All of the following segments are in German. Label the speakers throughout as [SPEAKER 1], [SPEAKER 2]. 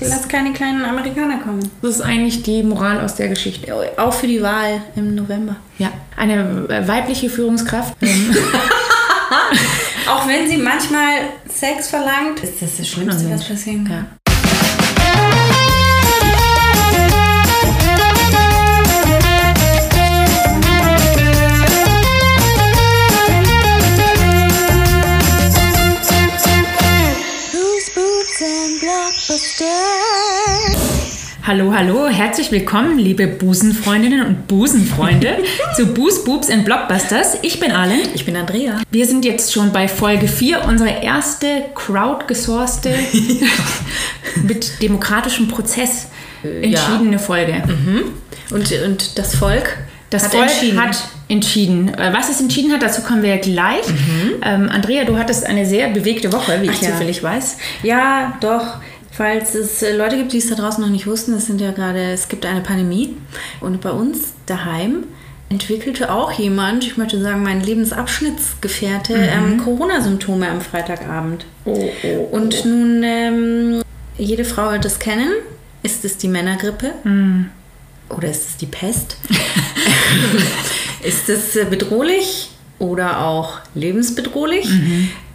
[SPEAKER 1] Lass keine kleinen Amerikaner kommen.
[SPEAKER 2] Das ist eigentlich die Moral aus der Geschichte.
[SPEAKER 1] Auch für die Wahl im November.
[SPEAKER 2] Ja, eine weibliche Führungskraft. ähm,
[SPEAKER 1] Auch wenn sie manchmal Sex verlangt, ist das das Schlimmste, was passieren kann.
[SPEAKER 2] Ja. Hallo, hallo, herzlich willkommen, liebe Busenfreundinnen und Busenfreunde, zu Boos, Boobs and Blockbusters. Ich bin Arlen.
[SPEAKER 1] Ich bin Andrea.
[SPEAKER 2] Wir sind jetzt schon bei Folge 4, unsere erste crowdgesourcete, mit demokratischem Prozess entschiedene Folge.
[SPEAKER 1] Und, und das Volk
[SPEAKER 2] Das
[SPEAKER 1] hat
[SPEAKER 2] Volk
[SPEAKER 1] entschieden.
[SPEAKER 2] hat entschieden. Äh, Was es entschieden hat, dazu kommen wir gleich. Ähm, Andrea, du hattest eine sehr bewegte Woche, wie ich
[SPEAKER 1] Ach ja.
[SPEAKER 2] zufällig weiß.
[SPEAKER 1] Ja, doch. Falls es äh, Leute gibt, die es da draußen noch nicht wussten, es sind ja gerade, es gibt eine Pandemie. Und bei uns daheim entwickelte auch jemand, ich möchte sagen, mein Lebensabschnittsgefährte, ähm, Corona-Symptome am Freitagabend.
[SPEAKER 2] Oh, oh,
[SPEAKER 1] Und nun, ähm, jede Frau wird das kennen. Ist es die Männergrippe? Oder ist es die Pest? ist es äh, bedrohlich oder auch lebensbedrohlich?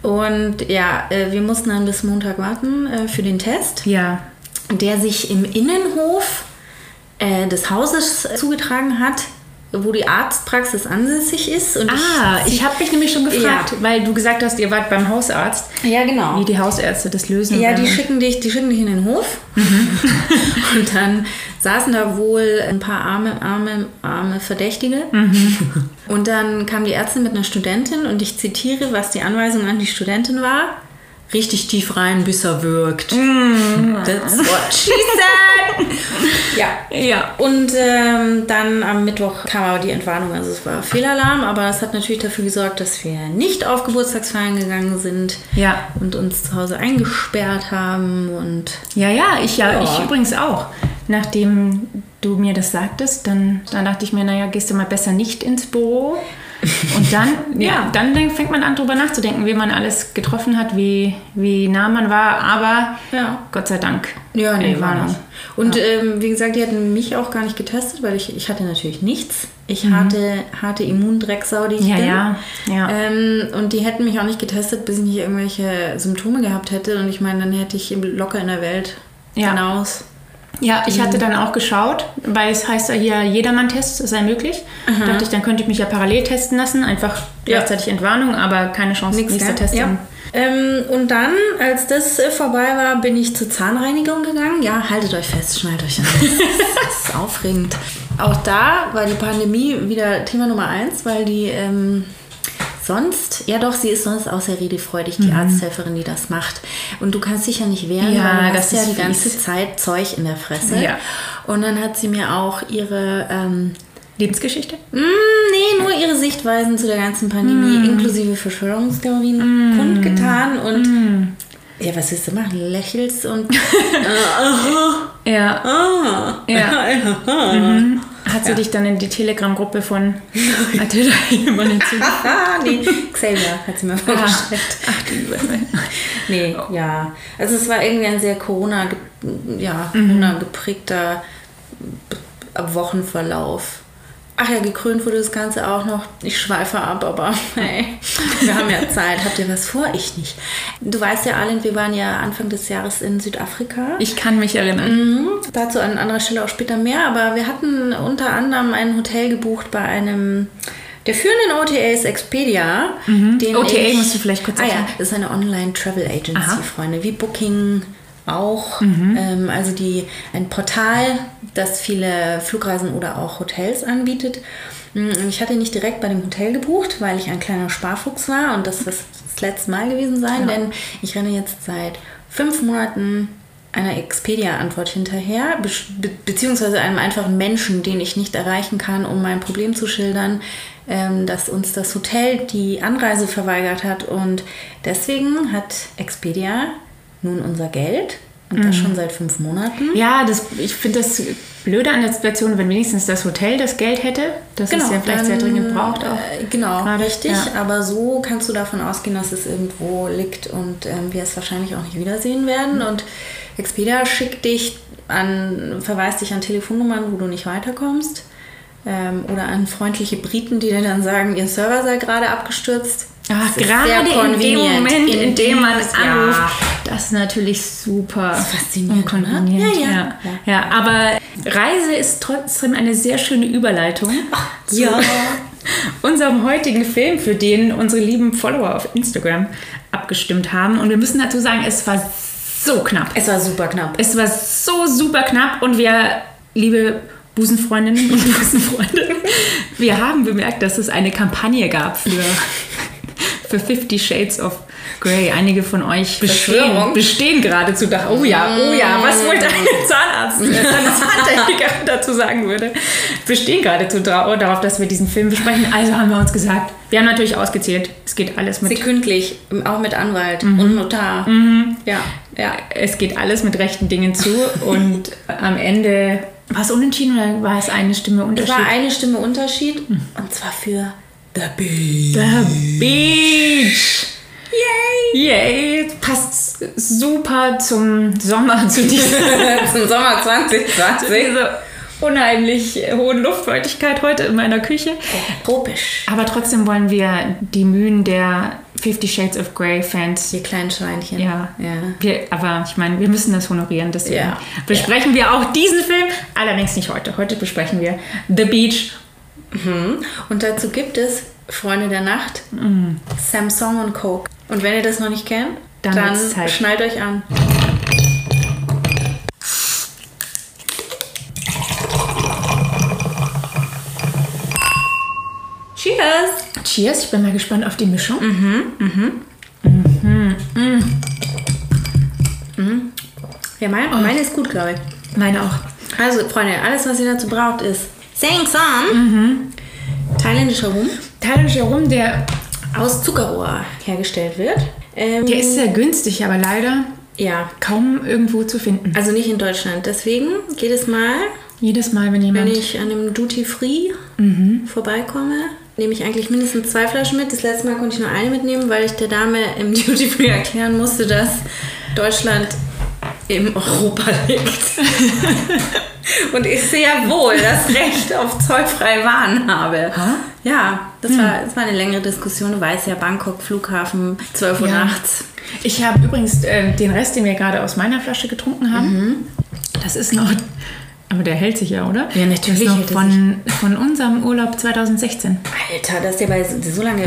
[SPEAKER 1] Und ja, äh, wir mussten dann bis Montag warten äh, für den Test,
[SPEAKER 2] Ja,
[SPEAKER 1] der sich im Innenhof äh, des Hauses zugetragen hat, wo die Arztpraxis ansässig ist. Und
[SPEAKER 2] Ah, ich habe mich nämlich schon gefragt,
[SPEAKER 1] Ja.
[SPEAKER 2] weil du gesagt hast, ihr wart beim Hausarzt,
[SPEAKER 1] ja, genau.
[SPEAKER 2] wie die Hausärzte das lösen.
[SPEAKER 1] Ja, die schicken dich, die schicken dich in den Hof. Und dann saßen da wohl ein paar arme, arme, arme Verdächtige. Und dann kam die Ärztin mit einer Studentin und ich zitiere, was die Anweisung an die Studentin war. Richtig tief rein, bis er wirkt. That's what she said. ja.
[SPEAKER 2] Ja.
[SPEAKER 1] Und ähm, dann am Mittwoch kam aber die Entwarnung. Also es war Fehlalarm, aber es hat natürlich dafür gesorgt, dass wir nicht auf Geburtstagsfeiern gegangen sind
[SPEAKER 2] Ja.
[SPEAKER 1] und uns zu Hause eingesperrt haben und
[SPEAKER 2] Ja, ja, ich ja,
[SPEAKER 1] Ja.
[SPEAKER 2] ich übrigens auch. Nachdem du mir das sagtest, dann, dann dachte ich mir, naja, gehst du mal besser nicht ins Büro. Und dann, ja,
[SPEAKER 1] Ja.
[SPEAKER 2] dann fängt man an, drüber nachzudenken, wie man alles getroffen hat, wie, wie nah man war. Aber
[SPEAKER 1] Ja.
[SPEAKER 2] Gott sei Dank.
[SPEAKER 1] ja, nee, war nicht. Und ähm, wie gesagt, die hatten mich auch gar nicht getestet, weil ich, ich hatte natürlich nichts. Ich hatte harte Immundrecksau, die ich
[SPEAKER 2] Mhm. Ja,
[SPEAKER 1] bin.
[SPEAKER 2] ja, ja.
[SPEAKER 1] Ähm, und die hätten mich auch nicht getestet, bis ich nicht irgendwelche Symptome gehabt hätte. Und ich meine, dann hätte ich locker in der Welt
[SPEAKER 2] Ja.
[SPEAKER 1] hinaus.
[SPEAKER 2] Ja, ich hatte dann auch geschaut, weil es heißt ja hier Jedermann-Test sei möglich. Dachte ich, dann könnte ich mich ja parallel testen lassen, einfach
[SPEAKER 1] Ja.
[SPEAKER 2] gleichzeitig Entwarnung, aber keine Chance,
[SPEAKER 1] Nix,
[SPEAKER 2] nächster
[SPEAKER 1] gell?
[SPEAKER 2] Test.
[SPEAKER 1] Ja. Ähm, und dann, als das äh, vorbei war, bin ich zur Zahnreinigung gegangen. Ja, haltet euch fest, schnallt euch an. Das ist aufregend. Auch da war die Pandemie wieder Thema Nummer eins, weil die ähm, sonst, ja doch, sie ist sonst auch sehr redefreudig, die Arzthelferin, die das macht. Und du kannst dich ja nicht wehren,
[SPEAKER 2] Mhm. Ja,
[SPEAKER 1] weil du
[SPEAKER 2] das
[SPEAKER 1] hast ja die ganze
[SPEAKER 2] fies.
[SPEAKER 1] Zeit Zeug in der Fresse.
[SPEAKER 2] Ja.
[SPEAKER 1] Und dann hat sie mir auch ihre... Ähm,
[SPEAKER 2] Lebensgeschichte?
[SPEAKER 1] Mm, nee, nur ihre Sichtweisen zu der ganzen Pandemie, inklusive Verschwörungstheorien, kundgetan. Und ja, was willst du machen? Lächelst und.
[SPEAKER 2] Ja.
[SPEAKER 1] Ah,
[SPEAKER 2] Ja. Mhm. Hat sie dich dann in die Telegram-Gruppe von Attila Hillemann hinzugefügt?
[SPEAKER 1] ah, nee, Xavier hat sie mir vorgestellt.
[SPEAKER 2] Ach du Himmel.
[SPEAKER 1] Nee, ja. Also es war irgendwie ein sehr Corona, ja, Corona geprägter Wochenverlauf. Ach ja, gekrönt wurde das Ganze auch noch. Ich schweife ab, aber hey, wir haben ja Zeit. Habt ihr was vor? Ich nicht. Du weißt ja, Arlen, wir waren ja Anfang des Jahres in Südafrika.
[SPEAKER 2] Ich kann mich erinnern.
[SPEAKER 1] Mhm. Dazu an anderer Stelle auch später mehr, aber wir hatten unter anderem ein Hotel gebucht bei einem der führenden OTAs Expedia. Den
[SPEAKER 2] OTA
[SPEAKER 1] ich,
[SPEAKER 2] musst du vielleicht kurz
[SPEAKER 1] Ah ja,
[SPEAKER 2] erklären.
[SPEAKER 1] das ist eine Online-Travel-Agency. Freunde, wie Booking auch.
[SPEAKER 2] Mhm.
[SPEAKER 1] Ähm, also die, ein Portal, das viele Flugreisen oder auch Hotels anbietet. Mm, Ich hatte nicht direkt bei dem Hotel gebucht, weil ich ein kleiner Sparfuchs war und das wird das letzte Mal gewesen sein, denn ich renne jetzt seit fünf Monaten einer Expedia-Antwort hinterher, be beziehungsweise einem einfachen Menschen, den ich nicht erreichen kann, um mein Problem zu schildern, ähm, dass uns das Hotel die Anreise verweigert hat. Und deswegen hat Expedia nun unser Geld und das schon seit fünf Monaten.
[SPEAKER 2] Ja, das, ich finde das blöde an der Situation, wenn wenigstens das Hotel das Geld hätte, das es ja vielleicht sehr
[SPEAKER 1] dann,
[SPEAKER 2] dringend braucht. Auch.
[SPEAKER 1] Äh, genau,
[SPEAKER 2] Gerade,
[SPEAKER 1] richtig.
[SPEAKER 2] ja.
[SPEAKER 1] Aber so kannst du davon ausgehen, dass es irgendwo liegt und ähm, wir es wahrscheinlich auch nicht wiedersehen werden. Und Expedia schickt dich an, verweist dich an Telefonnummern, wo du nicht weiterkommst. Ähm, oder an freundliche Briten, die dir dann sagen, ihr Server sei gerade abgestürzt.
[SPEAKER 2] Ach,
[SPEAKER 1] Das ist
[SPEAKER 2] gerade in dem. Moment, in, dem man
[SPEAKER 1] dieses-
[SPEAKER 2] anruft,
[SPEAKER 1] Ja.
[SPEAKER 2] das ist natürlich super
[SPEAKER 1] faszinierend,
[SPEAKER 2] unkonvenient.
[SPEAKER 1] oder? Ja,
[SPEAKER 2] Ja,
[SPEAKER 1] ja.
[SPEAKER 2] ja. aber Reise ist trotzdem eine sehr schöne Überleitung zu
[SPEAKER 1] ja.
[SPEAKER 2] unserem heutigen Film, für den unsere lieben Follower auf Instagram abgestimmt haben. Und wir müssen dazu sagen, es war so knapp.
[SPEAKER 1] Es war super knapp.
[SPEAKER 2] Es war so super knapp und wir, liebe Busenfreundinnen und Busenfreunde, wir haben bemerkt, dass es eine Kampagne gab für, für Fifty Shades of Grey. Einige von euch bestehen, bestehen geradezu da. Oh ja, oh ja, was wohl dein Zahnarzt, äh, Zahntechniker dazu sagen würde. Bestehen geradezu dra darauf, dass wir diesen Film besprechen. Also haben wir uns gesagt, wir haben natürlich ausgezählt, es geht alles mit
[SPEAKER 1] Sekündlich, auch mit Anwalt
[SPEAKER 2] Mhm.
[SPEAKER 1] und Notar. Ja, ja.
[SPEAKER 2] es geht alles mit rechten Dingen zu und am Ende war es unentschieden oder war es eine Stimme
[SPEAKER 1] Es
[SPEAKER 2] Unterschied?
[SPEAKER 1] war eine Stimme Unterschied und zwar für The Beat.
[SPEAKER 2] The Beach! Yay! Yay! Passt super zum Sommer, zu dieser,
[SPEAKER 1] Zum Sommer 2020.
[SPEAKER 2] dieser unheimlich hohen Luftfeuchtigkeit heute in meiner Küche.
[SPEAKER 1] Tropisch.
[SPEAKER 2] Aber trotzdem wollen wir die Mühen der Fifty Shades of Grey Fans
[SPEAKER 1] Die kleinen Schweinchen.
[SPEAKER 2] Ja.
[SPEAKER 1] ja.
[SPEAKER 2] Wir, aber ich meine, wir müssen das honorieren. Deswegen
[SPEAKER 1] Ja.
[SPEAKER 2] besprechen wir auch diesen Film. Allerdings nicht heute. Heute besprechen wir The Beach.
[SPEAKER 1] Und dazu gibt es Freunde der Nacht, Samsung und Coke. Und wenn ihr das noch nicht kennt,
[SPEAKER 2] Dann
[SPEAKER 1] dann, schnallt euch an. Cheers!
[SPEAKER 2] Cheers, ich bin mal gespannt auf die Mischung.
[SPEAKER 1] Ja, mein, meine ist gut, glaube ich.
[SPEAKER 2] Meine auch.
[SPEAKER 1] Also, Freunde, alles, was ihr dazu braucht, ist Seng Thailändischer Rum.
[SPEAKER 2] Thailändischer Rum, der,
[SPEAKER 1] Aus Zuckerrohr hergestellt wird. Ähm,
[SPEAKER 2] der ist sehr günstig, aber leider
[SPEAKER 1] ja,
[SPEAKER 2] kaum irgendwo zu finden.
[SPEAKER 1] also nicht in Deutschland. Deswegen jedes Mal,
[SPEAKER 2] Jedes Mal, wenn jemand.
[SPEAKER 1] wenn ich an einem Duty Free vorbeikomme, nehme ich eigentlich mindestens zwei Flaschen mit. Das letzte Mal konnte ich nur eine mitnehmen, weil ich der Dame im Duty Free erklären musste, dass Deutschland im Europa liegt. Und ich sehr wohl das Recht auf zollfreie Waren habe. Ja, das, war, das war eine längere Diskussion. Du weißt ja, Bangkok, Flughafen, 12 Uhr
[SPEAKER 2] Ja.
[SPEAKER 1] nachts.
[SPEAKER 2] Ich habe übrigens äh, den Rest, den wir gerade aus meiner Flasche getrunken haben. Das ist noch. Aber der hält sich ja, oder?
[SPEAKER 1] Ja, natürlich
[SPEAKER 2] Das ist von, von unserem Urlaub 2016.
[SPEAKER 1] Alter, das ist ja bei so lange.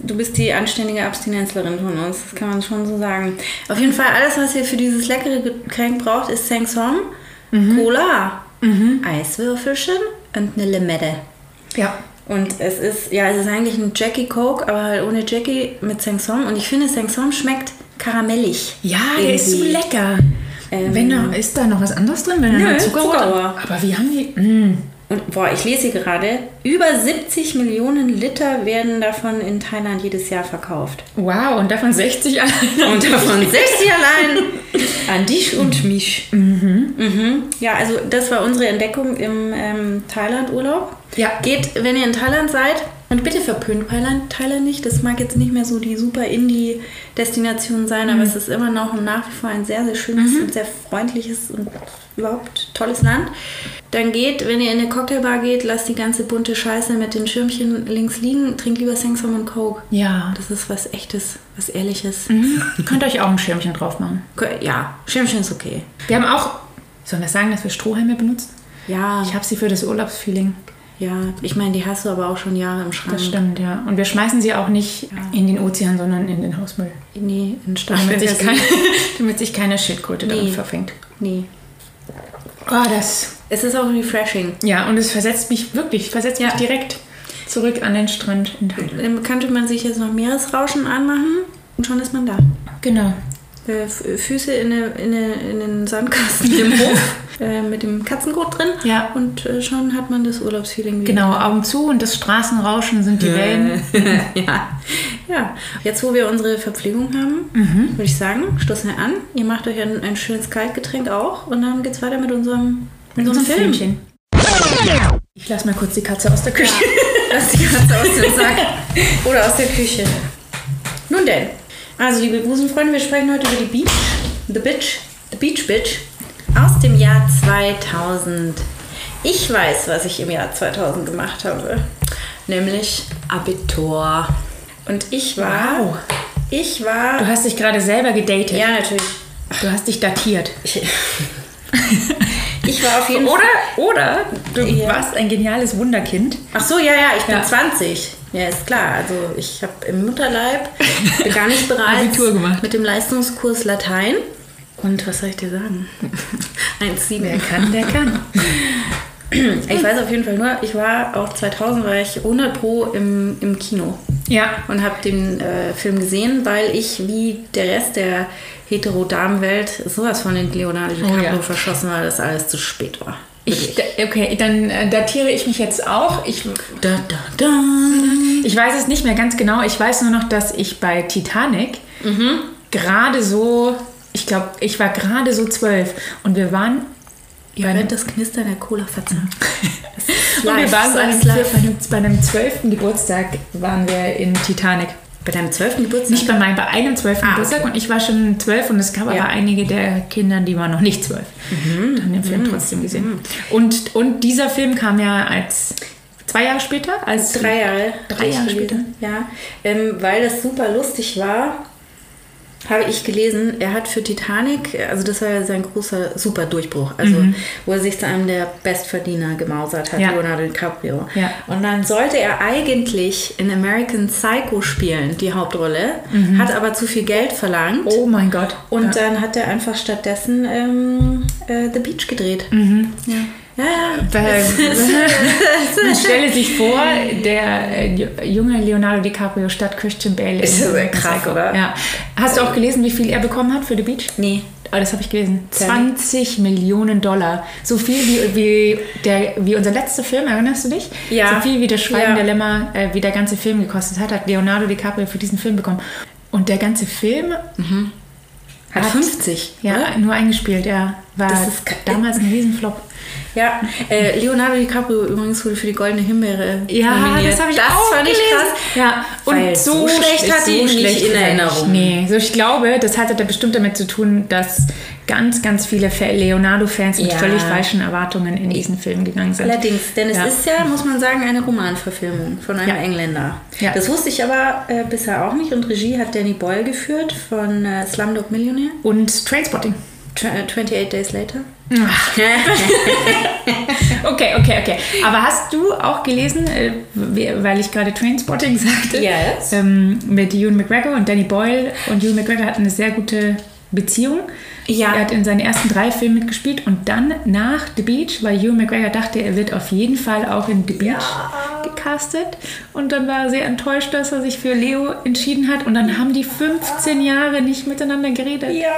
[SPEAKER 1] Du bist die anständige Abstinenzlerin von uns, das kann man schon so sagen. Auf jeden Fall, alles, was ihr für dieses leckere Getränk braucht, ist Sangsom, Cola, Eiswürfelchen und eine Limette.
[SPEAKER 2] Ja.
[SPEAKER 1] Und es ist, ja, es ist eigentlich ein Jackie Coke, aber halt ohne Jackie mit Sangsom. Und ich finde, Sangsom schmeckt karamellig.
[SPEAKER 2] Ja, der ist so
[SPEAKER 1] Irgendwie.
[SPEAKER 2] lecker.
[SPEAKER 1] Ähm,
[SPEAKER 2] Wenn da, ist da noch was anderes drin? Wenn da
[SPEAKER 1] Nö,
[SPEAKER 2] noch Zuckerrohr?
[SPEAKER 1] Zuckerrohr.
[SPEAKER 2] Aber wie haben die. Mm.
[SPEAKER 1] Und boah, ich lese hier gerade, über 70 Millionen Liter werden davon in Thailand jedes Jahr verkauft.
[SPEAKER 2] Wow, und davon 60 alleine.
[SPEAKER 1] Und davon 60 allein an dich und mich. Mhm. Ja, also das war unsere Entdeckung im ähm, Thailand-Urlaub.
[SPEAKER 2] Ja.
[SPEAKER 1] Geht, wenn ihr in Thailand seid, und bitte verpönt Thailand, nicht. Das mag jetzt nicht mehr so die super Indie-Destination sein, aber es ist immer noch und nach wie vor ein sehr, sehr schönes und sehr freundliches und überhaupt tolles Land. Dann geht, wenn ihr in eine Cocktailbar geht, lasst die ganze bunte Scheiße mit den Schirmchen links liegen. Trinkt lieber Sangsom und Coke.
[SPEAKER 2] Ja.
[SPEAKER 1] Das ist was echtes, was ehrliches.
[SPEAKER 2] Ihr könnt euch auch ein Schirmchen drauf machen.
[SPEAKER 1] Ja, Schirmchen ist okay.
[SPEAKER 2] Wir haben auch. Sollen wir sagen, dass wir Strohhalme benutzen?
[SPEAKER 1] Ja,
[SPEAKER 2] Ich habe sie für das Urlaubsfeeling.
[SPEAKER 1] Ja. Ich meine, die hast du aber auch schon Jahre im Schrank.
[SPEAKER 2] Das stimmt, ja. Und wir schmeißen sie auch nicht in den Ozean, sondern in den Hausmüll.
[SPEAKER 1] Nee, in Stein.
[SPEAKER 2] Damit sich, keine, damit sich keine Schildkröte darin
[SPEAKER 1] Nee.
[SPEAKER 2] verfängt.
[SPEAKER 1] Nee.
[SPEAKER 2] Oh, das.
[SPEAKER 1] Es ist auch refreshing.
[SPEAKER 2] Ja, und es versetzt mich wirklich, versetzt
[SPEAKER 1] Ja.
[SPEAKER 2] mich direkt zurück an den Strand in Thailand.
[SPEAKER 1] Dann könnte man sich jetzt noch Meeresrauschen anmachen und schon ist man da.
[SPEAKER 2] Genau.
[SPEAKER 1] Äh, Füße in, eine, in, eine, in den Sandkasten im Hof äh, mit dem Katzenkot drin.
[SPEAKER 2] Ja.
[SPEAKER 1] Und äh, schon hat man das Urlaubsfeeling wieder.
[SPEAKER 2] Genau, Augen zu und das Straßenrauschen sind die Wellen.
[SPEAKER 1] ja. ja. Jetzt, wo wir unsere Verpflegung haben, würde ich sagen, stoßen wir an. Ihr macht euch ein, ein schönes Kaltgetränk auch und dann geht's weiter mit unserem, mit unserem Film.
[SPEAKER 2] Filmchen. Ich lasse mal kurz die Katze aus der Küche.
[SPEAKER 1] Lass die Katze aus dem Sack oder aus der Küche. Nun denn, also liebe Busenfreunde, wir sprechen heute über die Beach, The Bitch, The Beach Bitch aus dem Jahr 2000. Ich weiß, was ich im Jahr 2000 gemacht habe, nämlich Abitur. Und ich war,
[SPEAKER 2] Wow.
[SPEAKER 1] ich war,
[SPEAKER 2] Du hast dich gerade selber gedatet.
[SPEAKER 1] ja natürlich,
[SPEAKER 2] Du hast dich datiert.
[SPEAKER 1] ich, ich war auf jeden Fall.
[SPEAKER 2] Oder, oder du
[SPEAKER 1] Ja.
[SPEAKER 2] warst ein geniales Wunderkind.
[SPEAKER 1] Ach so, ja, ja, ich bin
[SPEAKER 2] Ja. 20.
[SPEAKER 1] Ja, ist klar. Also ich habe im Mutterleib begann ich bereits
[SPEAKER 2] Abitur gemacht.
[SPEAKER 1] mit dem Leistungskurs Latein. Und was soll ich dir sagen? 1,7.
[SPEAKER 2] Wer kann, der kann.
[SPEAKER 1] Ich weiß auf jeden Fall nur, ich war auch 2000 war ich 100 pro im, im Kino
[SPEAKER 2] Ja.
[SPEAKER 1] und habe den äh, Film gesehen, weil ich wie der Rest der hetero-Damen-Welt sowas von den Leonardo DiCaprio
[SPEAKER 2] ja.
[SPEAKER 1] verschossen war, dass alles zu spät war.
[SPEAKER 2] Ich, okay, dann äh, datiere ich mich jetzt auch. Ich,
[SPEAKER 1] Da, da, da.
[SPEAKER 2] ich weiß es nicht mehr ganz genau. Ich weiß nur noch, dass ich bei Titanic
[SPEAKER 1] Mhm.
[SPEAKER 2] gerade so, ich glaube, ich war gerade so zwölf und wir waren
[SPEAKER 1] Ihr
[SPEAKER 2] bei
[SPEAKER 1] hört das Knistern der Cola verzerrt.
[SPEAKER 2] Und wir waren bei einem, bei, einem, bei einem 12. Geburtstag waren wir in Titanic.
[SPEAKER 1] Bei deinem 12. Geburtstag?
[SPEAKER 2] Nicht bei meinem, bei einem 12.
[SPEAKER 1] Ah,
[SPEAKER 2] Geburtstag
[SPEAKER 1] okay.
[SPEAKER 2] und ich war schon 12 und es gab
[SPEAKER 1] Ja.
[SPEAKER 2] aber einige der Kinder, die waren noch nicht 12.
[SPEAKER 1] Mhm.
[SPEAKER 2] Und haben den Film trotzdem gesehen. Und, und dieser Film kam ja als zwei Jahre später, als
[SPEAKER 1] Drei Jahre.
[SPEAKER 2] Drei Jahre
[SPEAKER 1] gelesen. Ja, ähm, weil das super lustig war, habe ich gelesen, er hat für Titanic, also das war ja sein großer super Durchbruch, also wo er sich zu einem der Bestverdiener gemausert hat,
[SPEAKER 2] Mhm. Ja.
[SPEAKER 1] Leonardo DiCaprio.
[SPEAKER 2] Ja.
[SPEAKER 1] Und dann sollte er eigentlich in American Psycho spielen, die Hauptrolle, hat aber zu viel Geld verlangt.
[SPEAKER 2] Mhm. Oh mein Gott.
[SPEAKER 1] Und
[SPEAKER 2] ja.
[SPEAKER 1] dann hat er einfach stattdessen ähm, äh, The Beach gedreht.
[SPEAKER 2] Mhm.
[SPEAKER 1] Ja.
[SPEAKER 2] Man stelle sich vor, der äh, junge Leonardo DiCaprio statt Christian Bale.
[SPEAKER 1] Ist
[SPEAKER 2] American
[SPEAKER 1] krass, oder?
[SPEAKER 2] Ja. Hast du auch gelesen, wie viel er bekommen hat für The Beach?
[SPEAKER 1] Nee.
[SPEAKER 2] Oh, das habe ich gelesen.
[SPEAKER 1] Tell
[SPEAKER 2] 20 Millionen Dollar. So viel wie, wie, der, wie unser letzter Film, erinnerst du dich?
[SPEAKER 1] Ja.
[SPEAKER 2] So viel wie der Schweigen
[SPEAKER 1] Ja.
[SPEAKER 2] der Lämmer, äh, wie der ganze Film gekostet hat, hat Leonardo DiCaprio für diesen Film bekommen. Und der ganze Film
[SPEAKER 1] Hat
[SPEAKER 2] Hat-
[SPEAKER 1] 50.
[SPEAKER 2] ja,
[SPEAKER 1] oder?
[SPEAKER 2] nur eingespielt, ja. War
[SPEAKER 1] Das
[SPEAKER 2] damals ein Riesenflop.
[SPEAKER 1] Ja, äh, Leonardo DiCaprio übrigens wurde für die Goldene Himbeere
[SPEAKER 2] Ja,
[SPEAKER 1] nominiert.
[SPEAKER 2] das habe ich
[SPEAKER 1] das
[SPEAKER 2] auch
[SPEAKER 1] fand ich
[SPEAKER 2] gelesen.
[SPEAKER 1] krass.
[SPEAKER 2] Ja, und
[SPEAKER 1] Weil
[SPEAKER 2] so,
[SPEAKER 1] so schlecht
[SPEAKER 2] sch-
[SPEAKER 1] hatte ich ihn nicht
[SPEAKER 2] schlecht
[SPEAKER 1] in
[SPEAKER 2] er
[SPEAKER 1] Erinnerung.
[SPEAKER 2] Nee, so ich glaube, das hatte da bestimmt damit zu tun, dass ganz, ganz viele Fa- Leonardo-Fans mit
[SPEAKER 1] Ja.
[SPEAKER 2] völlig falschen Erwartungen in diesen Film gegangen sind.
[SPEAKER 1] Allerdings, denn es
[SPEAKER 2] Ja.
[SPEAKER 1] ist ja, muss man sagen, eine Romanverfilmung von einem
[SPEAKER 2] Ja.
[SPEAKER 1] Engländer.
[SPEAKER 2] Ja.
[SPEAKER 1] Das wusste ich aber äh, bisher auch nicht und Regie hat Danny Boyle geführt von äh, Slumdog Millionaire.
[SPEAKER 2] Und Trainspotting.
[SPEAKER 1] Tw- äh, 28 Days Later.
[SPEAKER 2] Okay, okay, okay. Aber hast du auch gelesen, äh, weil ich gerade Trainspotting sagte,
[SPEAKER 1] Yes.
[SPEAKER 2] ähm, mit Ewan McGregor und Danny Boyle und Ewan McGregor hatten eine sehr gute Beziehung.
[SPEAKER 1] Ja.
[SPEAKER 2] Er hat in seinen ersten drei Filmen mitgespielt und dann nach The Beach, weil Ewan McGregor dachte, er wird auf jeden Fall auch in The Beach gecastet. Und dann war er sehr enttäuscht, dass er sich für Leo entschieden hat. Und dann haben die 15 Jahre nicht miteinander geredet.
[SPEAKER 1] Ja.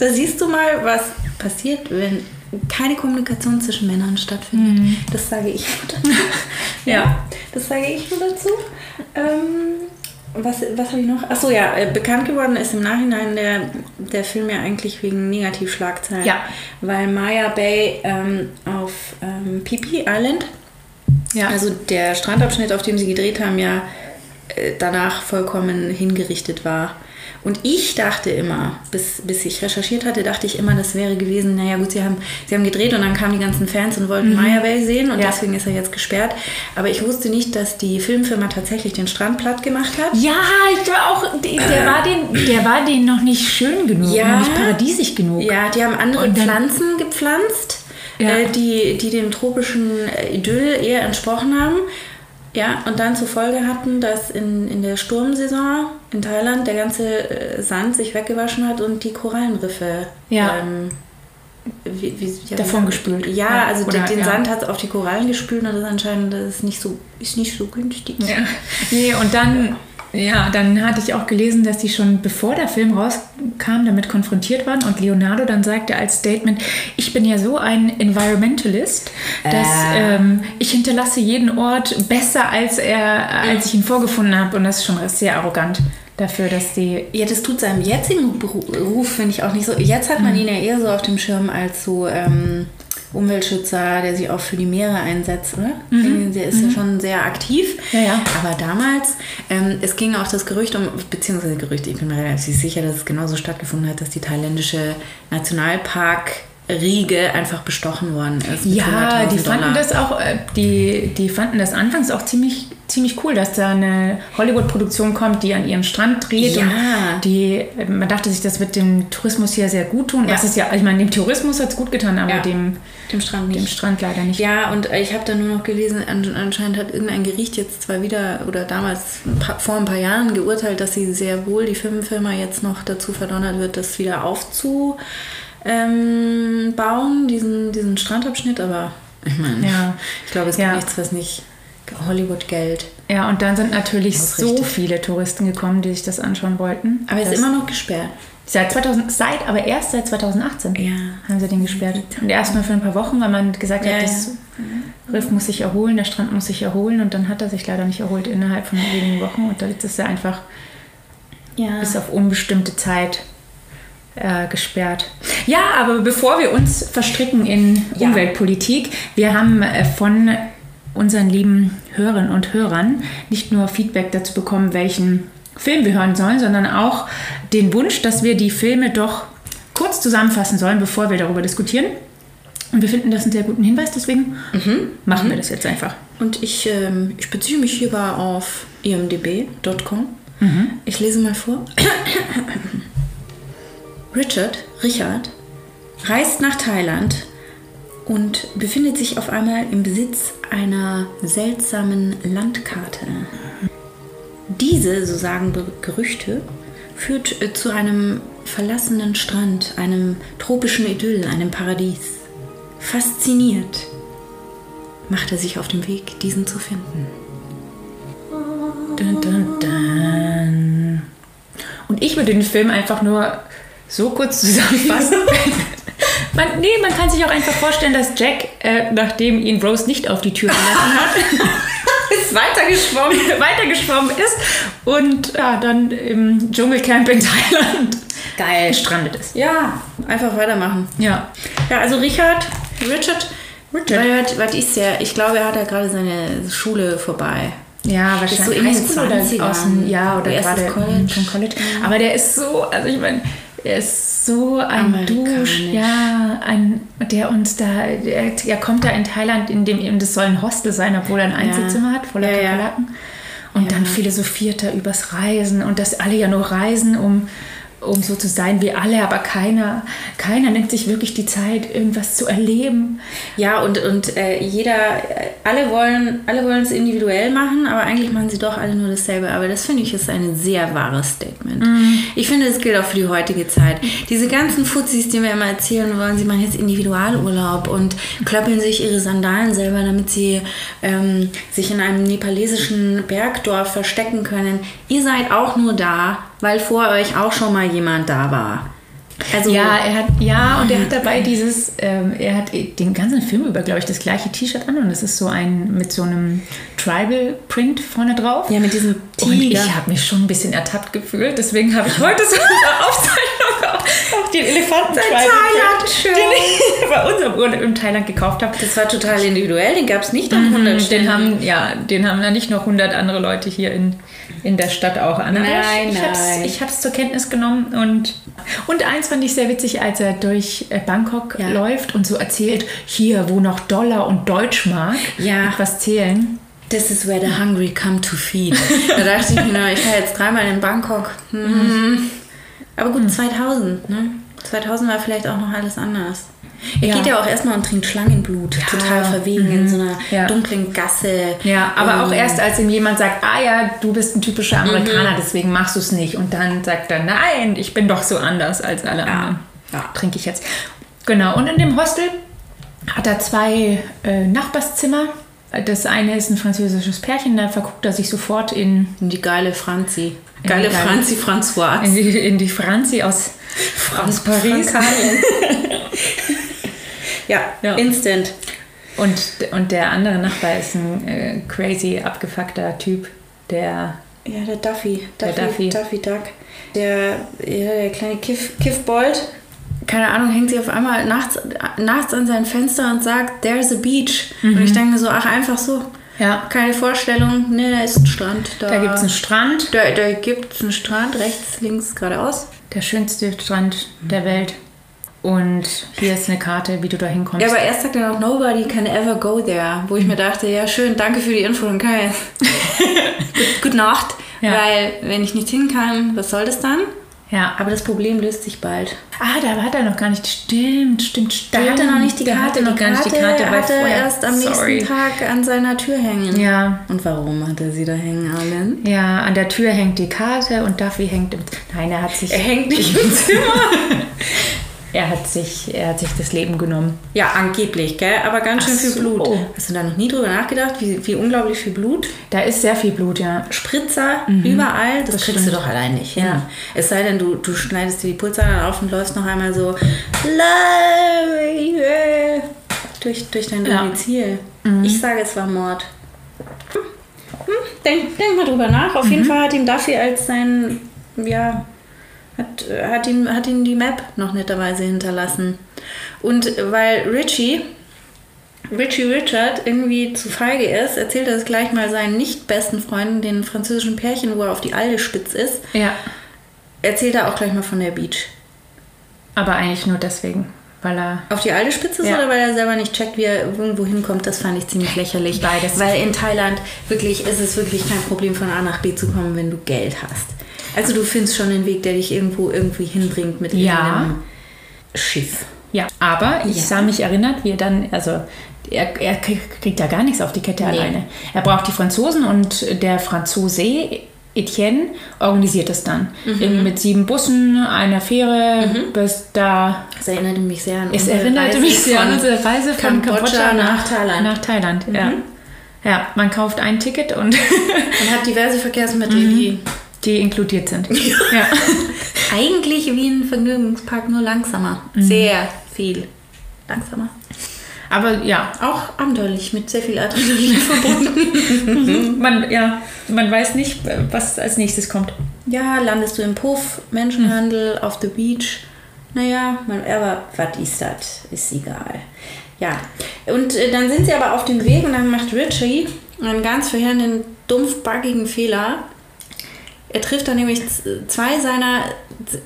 [SPEAKER 1] Da siehst du mal, was passiert, wenn keine Kommunikation zwischen Männern stattfindet. Das sage ich nur dazu.
[SPEAKER 2] Ja.
[SPEAKER 1] Das sage ich nur dazu. Ähm, was was habe ich noch? Achso, ja, äh, bekannt geworden ist im Nachhinein der, der Film ja eigentlich wegen Negativschlagzeilen.
[SPEAKER 2] Ja.
[SPEAKER 1] Weil Maya Bay ähm, auf ähm, Phi Island,
[SPEAKER 2] Ja.
[SPEAKER 1] also der Strandabschnitt, auf dem sie gedreht haben, ja äh, danach vollkommen hingerichtet war. Und ich dachte immer, bis, bis ich recherchiert hatte, dachte ich immer, das wäre gewesen, naja gut, sie haben, sie haben gedreht und dann kamen die ganzen Fans und wollten Maya Bay sehen und
[SPEAKER 2] Ja.
[SPEAKER 1] deswegen ist er jetzt gesperrt. Aber ich wusste nicht, dass die Filmfirma tatsächlich den Strand platt gemacht hat.
[SPEAKER 2] Ja, ich war auch, der, der war den, der war den noch nicht schön genug,
[SPEAKER 1] Ja.
[SPEAKER 2] noch nicht paradiesig genug.
[SPEAKER 1] Ja, die haben andere
[SPEAKER 2] dann-
[SPEAKER 1] Pflanzen gepflanzt,
[SPEAKER 2] Ja.
[SPEAKER 1] äh, die, die dem tropischen äh, Idyll eher entsprochen haben. Ja, und dann zur Folge hatten, dass in, in der Sturmsaison in Thailand der ganze äh, Sand sich weggewaschen hat und die Korallenriffe
[SPEAKER 2] Ja.
[SPEAKER 1] ähm, wie, wie, ja,
[SPEAKER 2] Davon gespült.
[SPEAKER 1] Ja,
[SPEAKER 2] Ja,
[SPEAKER 1] also
[SPEAKER 2] oder-
[SPEAKER 1] den, den. Sand hat auf die Korallen gespült und das anscheinend ist nicht so, ist nicht so günstig.
[SPEAKER 2] Ja. Nee, und dann, ja, dann hatte ich auch gelesen, dass die schon bevor der Film rauskam, damit konfrontiert waren und Leonardo dann sagte als Statement, ich bin ja so ein Environmentalist, dass
[SPEAKER 1] Äh.
[SPEAKER 2] ähm, ich hinterlasse jeden Ort besser, als, er, als ich ihn vorgefunden habe und das ist schon sehr arrogant dafür, dass die...
[SPEAKER 1] Ja, das tut seinem jetzigen Beru- Beruf, finde ich auch nicht so. Jetzt hat man ihn ja eher so auf dem Schirm als so, ähm, Umweltschützer, der sich auch für die Meere einsetzt, oder? Der ist ja schon sehr aktiv.
[SPEAKER 2] Mhm. Ja, ja.
[SPEAKER 1] Aber damals, ähm, es ging auch das Gerücht um, beziehungsweise Gerücht, ich bin mir relativ sicher, dass es genauso stattgefunden hat, dass die thailändische Nationalpark Riege einfach bestochen worden ist.
[SPEAKER 2] Ja,
[SPEAKER 1] 100.000
[SPEAKER 2] die fanden
[SPEAKER 1] Dollar.
[SPEAKER 2] das auch, äh, die, die fanden das anfangs auch ziemlich, ziemlich cool, dass da eine Hollywood-Produktion kommt, die an ihrem Strand dreht.
[SPEAKER 1] Ja.
[SPEAKER 2] Und die, äh, man dachte sich, das wird dem Tourismus hier sehr gut tun.
[SPEAKER 1] Ja.
[SPEAKER 2] Was ist ja, ich meine, dem Tourismus hat es gut getan, aber
[SPEAKER 1] Ja.
[SPEAKER 2] dem,
[SPEAKER 1] Dem Strand nicht.
[SPEAKER 2] dem Strand leider nicht.
[SPEAKER 1] Ja, und äh, ich habe da nur noch gelesen, an- anscheinend hat irgendein Gericht jetzt zwar wieder oder damals ein paar, vor ein paar Jahren geurteilt, dass sie sehr wohl die Filmfirma jetzt noch dazu verdonnert wird, das wieder aufzubauen, ähm, bauen, diesen, diesen Strandabschnitt. Aber ich meine,
[SPEAKER 2] Ja.
[SPEAKER 1] ich glaube, es
[SPEAKER 2] Ja.
[SPEAKER 1] gibt nichts, was nicht Hollywood-Geld.
[SPEAKER 2] Ja, und dann sind natürlich so
[SPEAKER 1] Ausrichtet.
[SPEAKER 2] viele Touristen gekommen, die sich das anschauen wollten.
[SPEAKER 1] Aber es ist immer noch gesperrt.
[SPEAKER 2] Seit 2000, seit, aber erst seit 2018
[SPEAKER 1] Ja.
[SPEAKER 2] haben sie den gesperrt. Und erstmal für ein paar Wochen, weil man gesagt
[SPEAKER 1] Ja,
[SPEAKER 2] hat,
[SPEAKER 1] ja.
[SPEAKER 2] das Riff muss sich erholen, der Strand muss sich erholen und dann hat er sich leider nicht erholt innerhalb von wenigen Wochen und jetzt ist er einfach
[SPEAKER 1] Ja.
[SPEAKER 2] bis auf unbestimmte Zeit äh, gesperrt. Ja, aber bevor wir uns verstricken in
[SPEAKER 1] Ja.
[SPEAKER 2] Umweltpolitik, wir haben äh, von unseren lieben Hörerinnen und Hörern nicht nur Feedback dazu bekommen, welchen Film wir hören sollen, sondern auch den Wunsch, dass wir die Filme doch kurz zusammenfassen sollen, bevor wir darüber diskutieren. Und wir finden das einen sehr guten Hinweis, deswegen machen wir das jetzt einfach.
[SPEAKER 1] Und ich, ähm, ich beziehe mich hierbei auf imdb.com. Ich lese mal vor. Richard, Richard, reist nach Thailand und befindet sich auf einmal im Besitz einer seltsamen Landkarte. Diese, so sagen Gerüchte, führt äh, zu einem verlassenen Strand, einem tropischen Idyll, einem Paradies. Fasziniert macht er sich auf den Weg, diesen zu finden.
[SPEAKER 2] Dun, dun, dun. Und ich würde den Film einfach nur so kurz zusammenfassen. man, nee, man kann sich auch einfach vorstellen, dass Jack, äh, nachdem ihn Rose nicht auf die Tür gelassen hat,
[SPEAKER 1] Ist weitergeschwommen.
[SPEAKER 2] weitergeschwommen ist und ja, dann im Dschungelcamp in Thailand
[SPEAKER 1] Geil.
[SPEAKER 2] gestrandet ist.
[SPEAKER 1] Ja, einfach weitermachen.
[SPEAKER 2] Ja.
[SPEAKER 1] Ja, also Richard, Richard,
[SPEAKER 2] Richard.
[SPEAKER 1] Was, was ist der? Ich glaube, er hat ja gerade seine Schule vorbei.
[SPEAKER 2] Ja,
[SPEAKER 1] Ist
[SPEAKER 2] wahrscheinlich
[SPEAKER 1] so in den
[SPEAKER 2] Highschool oder
[SPEAKER 1] 20ern.
[SPEAKER 2] aus dem, ja, oder gerade
[SPEAKER 1] College.
[SPEAKER 2] vom College. Aber der ist so, also ich meine, er ist so ein. Dusch, ja, ein, der uns da, der, er kommt da in Thailand, in dem eben, das soll ein Hostel sein, obwohl er ein Einzelzimmer hat, voller
[SPEAKER 1] Ja, ja.
[SPEAKER 2] Kakerlaken. Und dann philosophiert er übers Reisen und dass alle ja nur reisen, um, um so zu sein wie alle, aber keiner, keiner nimmt sich wirklich die Zeit, irgendwas zu erleben.
[SPEAKER 1] Ja, und, und äh, jeder, alle wollen, alle wollen es individuell machen, aber eigentlich machen sie doch alle nur dasselbe. Aber das finde ich ist ein sehr wahres Statement. Ich finde, das gilt auch für die heutige Zeit. Diese ganzen Fuzis, die mir immer erzählen wollen, sie machen jetzt Individualurlaub und klöppeln sich ihre Sandalen selber, damit sie ähm, sich in einem nepalesischen Bergdorf verstecken können. Ihr seid auch nur da, weil vor euch auch schon mal jemand da war. Also,
[SPEAKER 2] Ja, er hat, ja, und er hat dabei dieses, ähm, er hat den ganzen Film über, glaube ich, das gleiche T-Shirt an und es ist so ein mit so einem Tribal-Print vorne drauf.
[SPEAKER 1] ja, mit diesem
[SPEAKER 2] Und ich
[SPEAKER 1] Tiger.
[SPEAKER 2] habe mich schon ein bisschen ertappt gefühlt, deswegen habe ich heute so in der Aufzeichnung auch den elefanten
[SPEAKER 1] Thailand-Shirt.
[SPEAKER 2] den ich bei unserem Urlaub in Thailand gekauft habe.
[SPEAKER 1] Das war total individuell, den gab es nicht an 100
[SPEAKER 2] Den
[SPEAKER 1] Stellen.
[SPEAKER 2] haben, ja, den haben ja nicht noch 100 andere Leute hier in, in der Stadt auch an. Aber
[SPEAKER 1] Nein,
[SPEAKER 2] ich, ich hab's-. Ich habe es zur Kenntnis genommen und, und eins fand ich sehr witzig, als er durch äh, Bangkok
[SPEAKER 1] Ja.
[SPEAKER 2] läuft und so erzählt, hier, wo noch Dollar und Deutschmark
[SPEAKER 1] Ja.
[SPEAKER 2] etwas zählen.
[SPEAKER 1] This is where the hungry come to feed. Da dachte ich mir, ich war jetzt dreimal in Bangkok. Hm. Aber gut, 2000, ne? 2000 war vielleicht auch noch alles anders. Er
[SPEAKER 2] Ja.
[SPEAKER 1] geht ja auch erstmal und trinkt Schlangenblut, total verwegen in so einer
[SPEAKER 2] Ja.
[SPEAKER 1] dunklen Gasse.
[SPEAKER 2] Ja, aber auch
[SPEAKER 1] Ähm,
[SPEAKER 2] erst, als ihm jemand sagt, ah ja, du bist ein typischer Amerikaner, deswegen machst du es nicht. Und dann sagt er, nein, ich bin doch so anders als alle anderen.
[SPEAKER 1] Ja.
[SPEAKER 2] Trinke ich jetzt. Genau, und in dem Hostel hat er zwei äh, Nachbarszimmer. Das eine ist ein französisches Pärchen, da verguckt er sich sofort in,
[SPEAKER 1] Die geile Franzi. Geile
[SPEAKER 2] geile-
[SPEAKER 1] Franzi Françoise.
[SPEAKER 2] in, die, in die Franzi aus, aus Paris.
[SPEAKER 1] Ja,
[SPEAKER 2] Ja.
[SPEAKER 1] instant.
[SPEAKER 2] Und, und der andere Nachbar ist ein äh, crazy, abgefuckter Typ, der
[SPEAKER 1] Ja, der Duffy.
[SPEAKER 2] Der
[SPEAKER 1] Duffy,
[SPEAKER 2] Duffy.
[SPEAKER 1] Duffy Duck. Der, ja, der kleine Kiff, Kiffbold. keine Ahnung, hängt sie auf einmal nachts, nachts an sein Fenster und sagt, there's a beach. Und ich denke mir so, ach, einfach so.
[SPEAKER 2] Ja.
[SPEAKER 1] Keine Vorstellung, ne, da ist ein Strand. Da,
[SPEAKER 2] Da gibt es einen Strand,
[SPEAKER 1] da, da gibt's einen Strand, rechts, links, geradeaus.
[SPEAKER 2] der schönste Strand der Welt. Und hier ist eine Karte, wie du da hinkommst.
[SPEAKER 1] Ja, aber erst sagt er noch, nobody can ever go there. Wo ich mir dachte, ja schön, danke für die Info, dann kann ich Gut- Gute Nacht.
[SPEAKER 2] Ja.
[SPEAKER 1] Weil, wenn ich nicht hin kann, was soll das dann?
[SPEAKER 2] ja,
[SPEAKER 1] Aber das Problem löst sich bald.
[SPEAKER 2] Ah, da hat er noch gar nicht. Stimmt, stimmt, stimmt.
[SPEAKER 1] Da hat er noch nicht die
[SPEAKER 2] Da
[SPEAKER 1] Karte.
[SPEAKER 2] hat er noch gar nicht die Karte,
[SPEAKER 1] hat er erst am
[SPEAKER 2] Sorry.
[SPEAKER 1] nächsten Tag an seiner Tür hängen.
[SPEAKER 2] Ja,
[SPEAKER 1] Und warum hat er sie da hängen, Alan?
[SPEAKER 2] ja, an der Tür hängt die Karte und Duffy hängt im. Nein, er hat sich.
[SPEAKER 1] Er hängt nicht im Zimmer.
[SPEAKER 2] Er hat sich, er hat sich das Leben genommen.
[SPEAKER 1] Ja, angeblich, gell? Aber ganz schön
[SPEAKER 2] Ach
[SPEAKER 1] viel
[SPEAKER 2] so.
[SPEAKER 1] Blut. Hast du da noch nie drüber nachgedacht, wie, wie unglaublich viel Blut?
[SPEAKER 2] Da ist sehr viel Blut, ja.
[SPEAKER 1] Spritzer überall, das, kriegst du
[SPEAKER 2] stimmt.
[SPEAKER 1] doch allein nicht hin.
[SPEAKER 2] Ja.
[SPEAKER 1] Es sei denn, du, du schneidest dir die Pulsadern auf und läufst noch einmal so Live durch, durch dein
[SPEAKER 2] Ja.
[SPEAKER 1] Domizil. Ich sage, es war Mord. Hm. Hm. Denk, denk mal drüber nach. Auf jeden Fall hat ihm Duffy als sein, ja, hat, hat, ihm, hat ihm die Map noch netterweise hinterlassen. Und weil Richie, Richie Richard irgendwie zu feige ist, erzählt er es gleich mal seinen nicht besten Freunden, den französischen Pärchen, wo er auf die Alde spitz ist,
[SPEAKER 2] Ja.
[SPEAKER 1] erzählt er auch gleich mal von der Beach.
[SPEAKER 2] Aber eigentlich nur deswegen, weil er.
[SPEAKER 1] Auf die alte Spitze ist
[SPEAKER 2] Ja.
[SPEAKER 1] oder weil er selber nicht checkt, wie er irgendwo hinkommt, das fand ich ziemlich lächerlich.
[SPEAKER 2] Beides.
[SPEAKER 1] Weil in Thailand wirklich ist es wirklich kein Problem von A nach B zu kommen, wenn du Geld hast. Also du findest schon den Weg, der dich irgendwo irgendwie hinbringt mit
[SPEAKER 2] Ja.
[SPEAKER 1] Schiff.
[SPEAKER 2] Ja, aber ich
[SPEAKER 1] Ja.
[SPEAKER 2] sah mich erinnert, wie er dann, also er, er kriegt, ja gar nichts auf die Kette
[SPEAKER 1] Nee.
[SPEAKER 2] alleine. Er braucht die Franzosen und der Franzose Etienne organisiert das dann.
[SPEAKER 1] Mhm.
[SPEAKER 2] Mit sieben Bussen, einer Fähre bis da.
[SPEAKER 1] Das erinnerte mich sehr an
[SPEAKER 2] Es
[SPEAKER 1] unsere
[SPEAKER 2] erinnerte
[SPEAKER 1] Reise
[SPEAKER 2] mich sehr an unsere Reise von
[SPEAKER 1] Kambodscha
[SPEAKER 2] nach,
[SPEAKER 1] nach Thailand. Mhm.
[SPEAKER 2] Nach Thailand, ja. Ja, man kauft ein Ticket und
[SPEAKER 1] Man hat diverse Verkehrsmittel, die
[SPEAKER 2] die inkludiert sind. ja.
[SPEAKER 1] eigentlich wie ein Vergnügungspark nur langsamer.
[SPEAKER 2] Mhm.
[SPEAKER 1] Sehr viel langsamer.
[SPEAKER 2] Aber ja,
[SPEAKER 1] Auch abenteuerlich mit sehr viel Adrenalin verbunden.
[SPEAKER 2] man, ja, man weiß nicht, was als nächstes kommt.
[SPEAKER 1] Ja, landest du im Puff, Menschenhandel, auf the beach. Naja, man, aber was ist das? Ist egal. Ja, und äh, dann sind sie aber auf dem Weg und dann macht Richie einen ganz verheerenden, dumpfbackigen Fehler. Er trifft dann nämlich zwei seiner,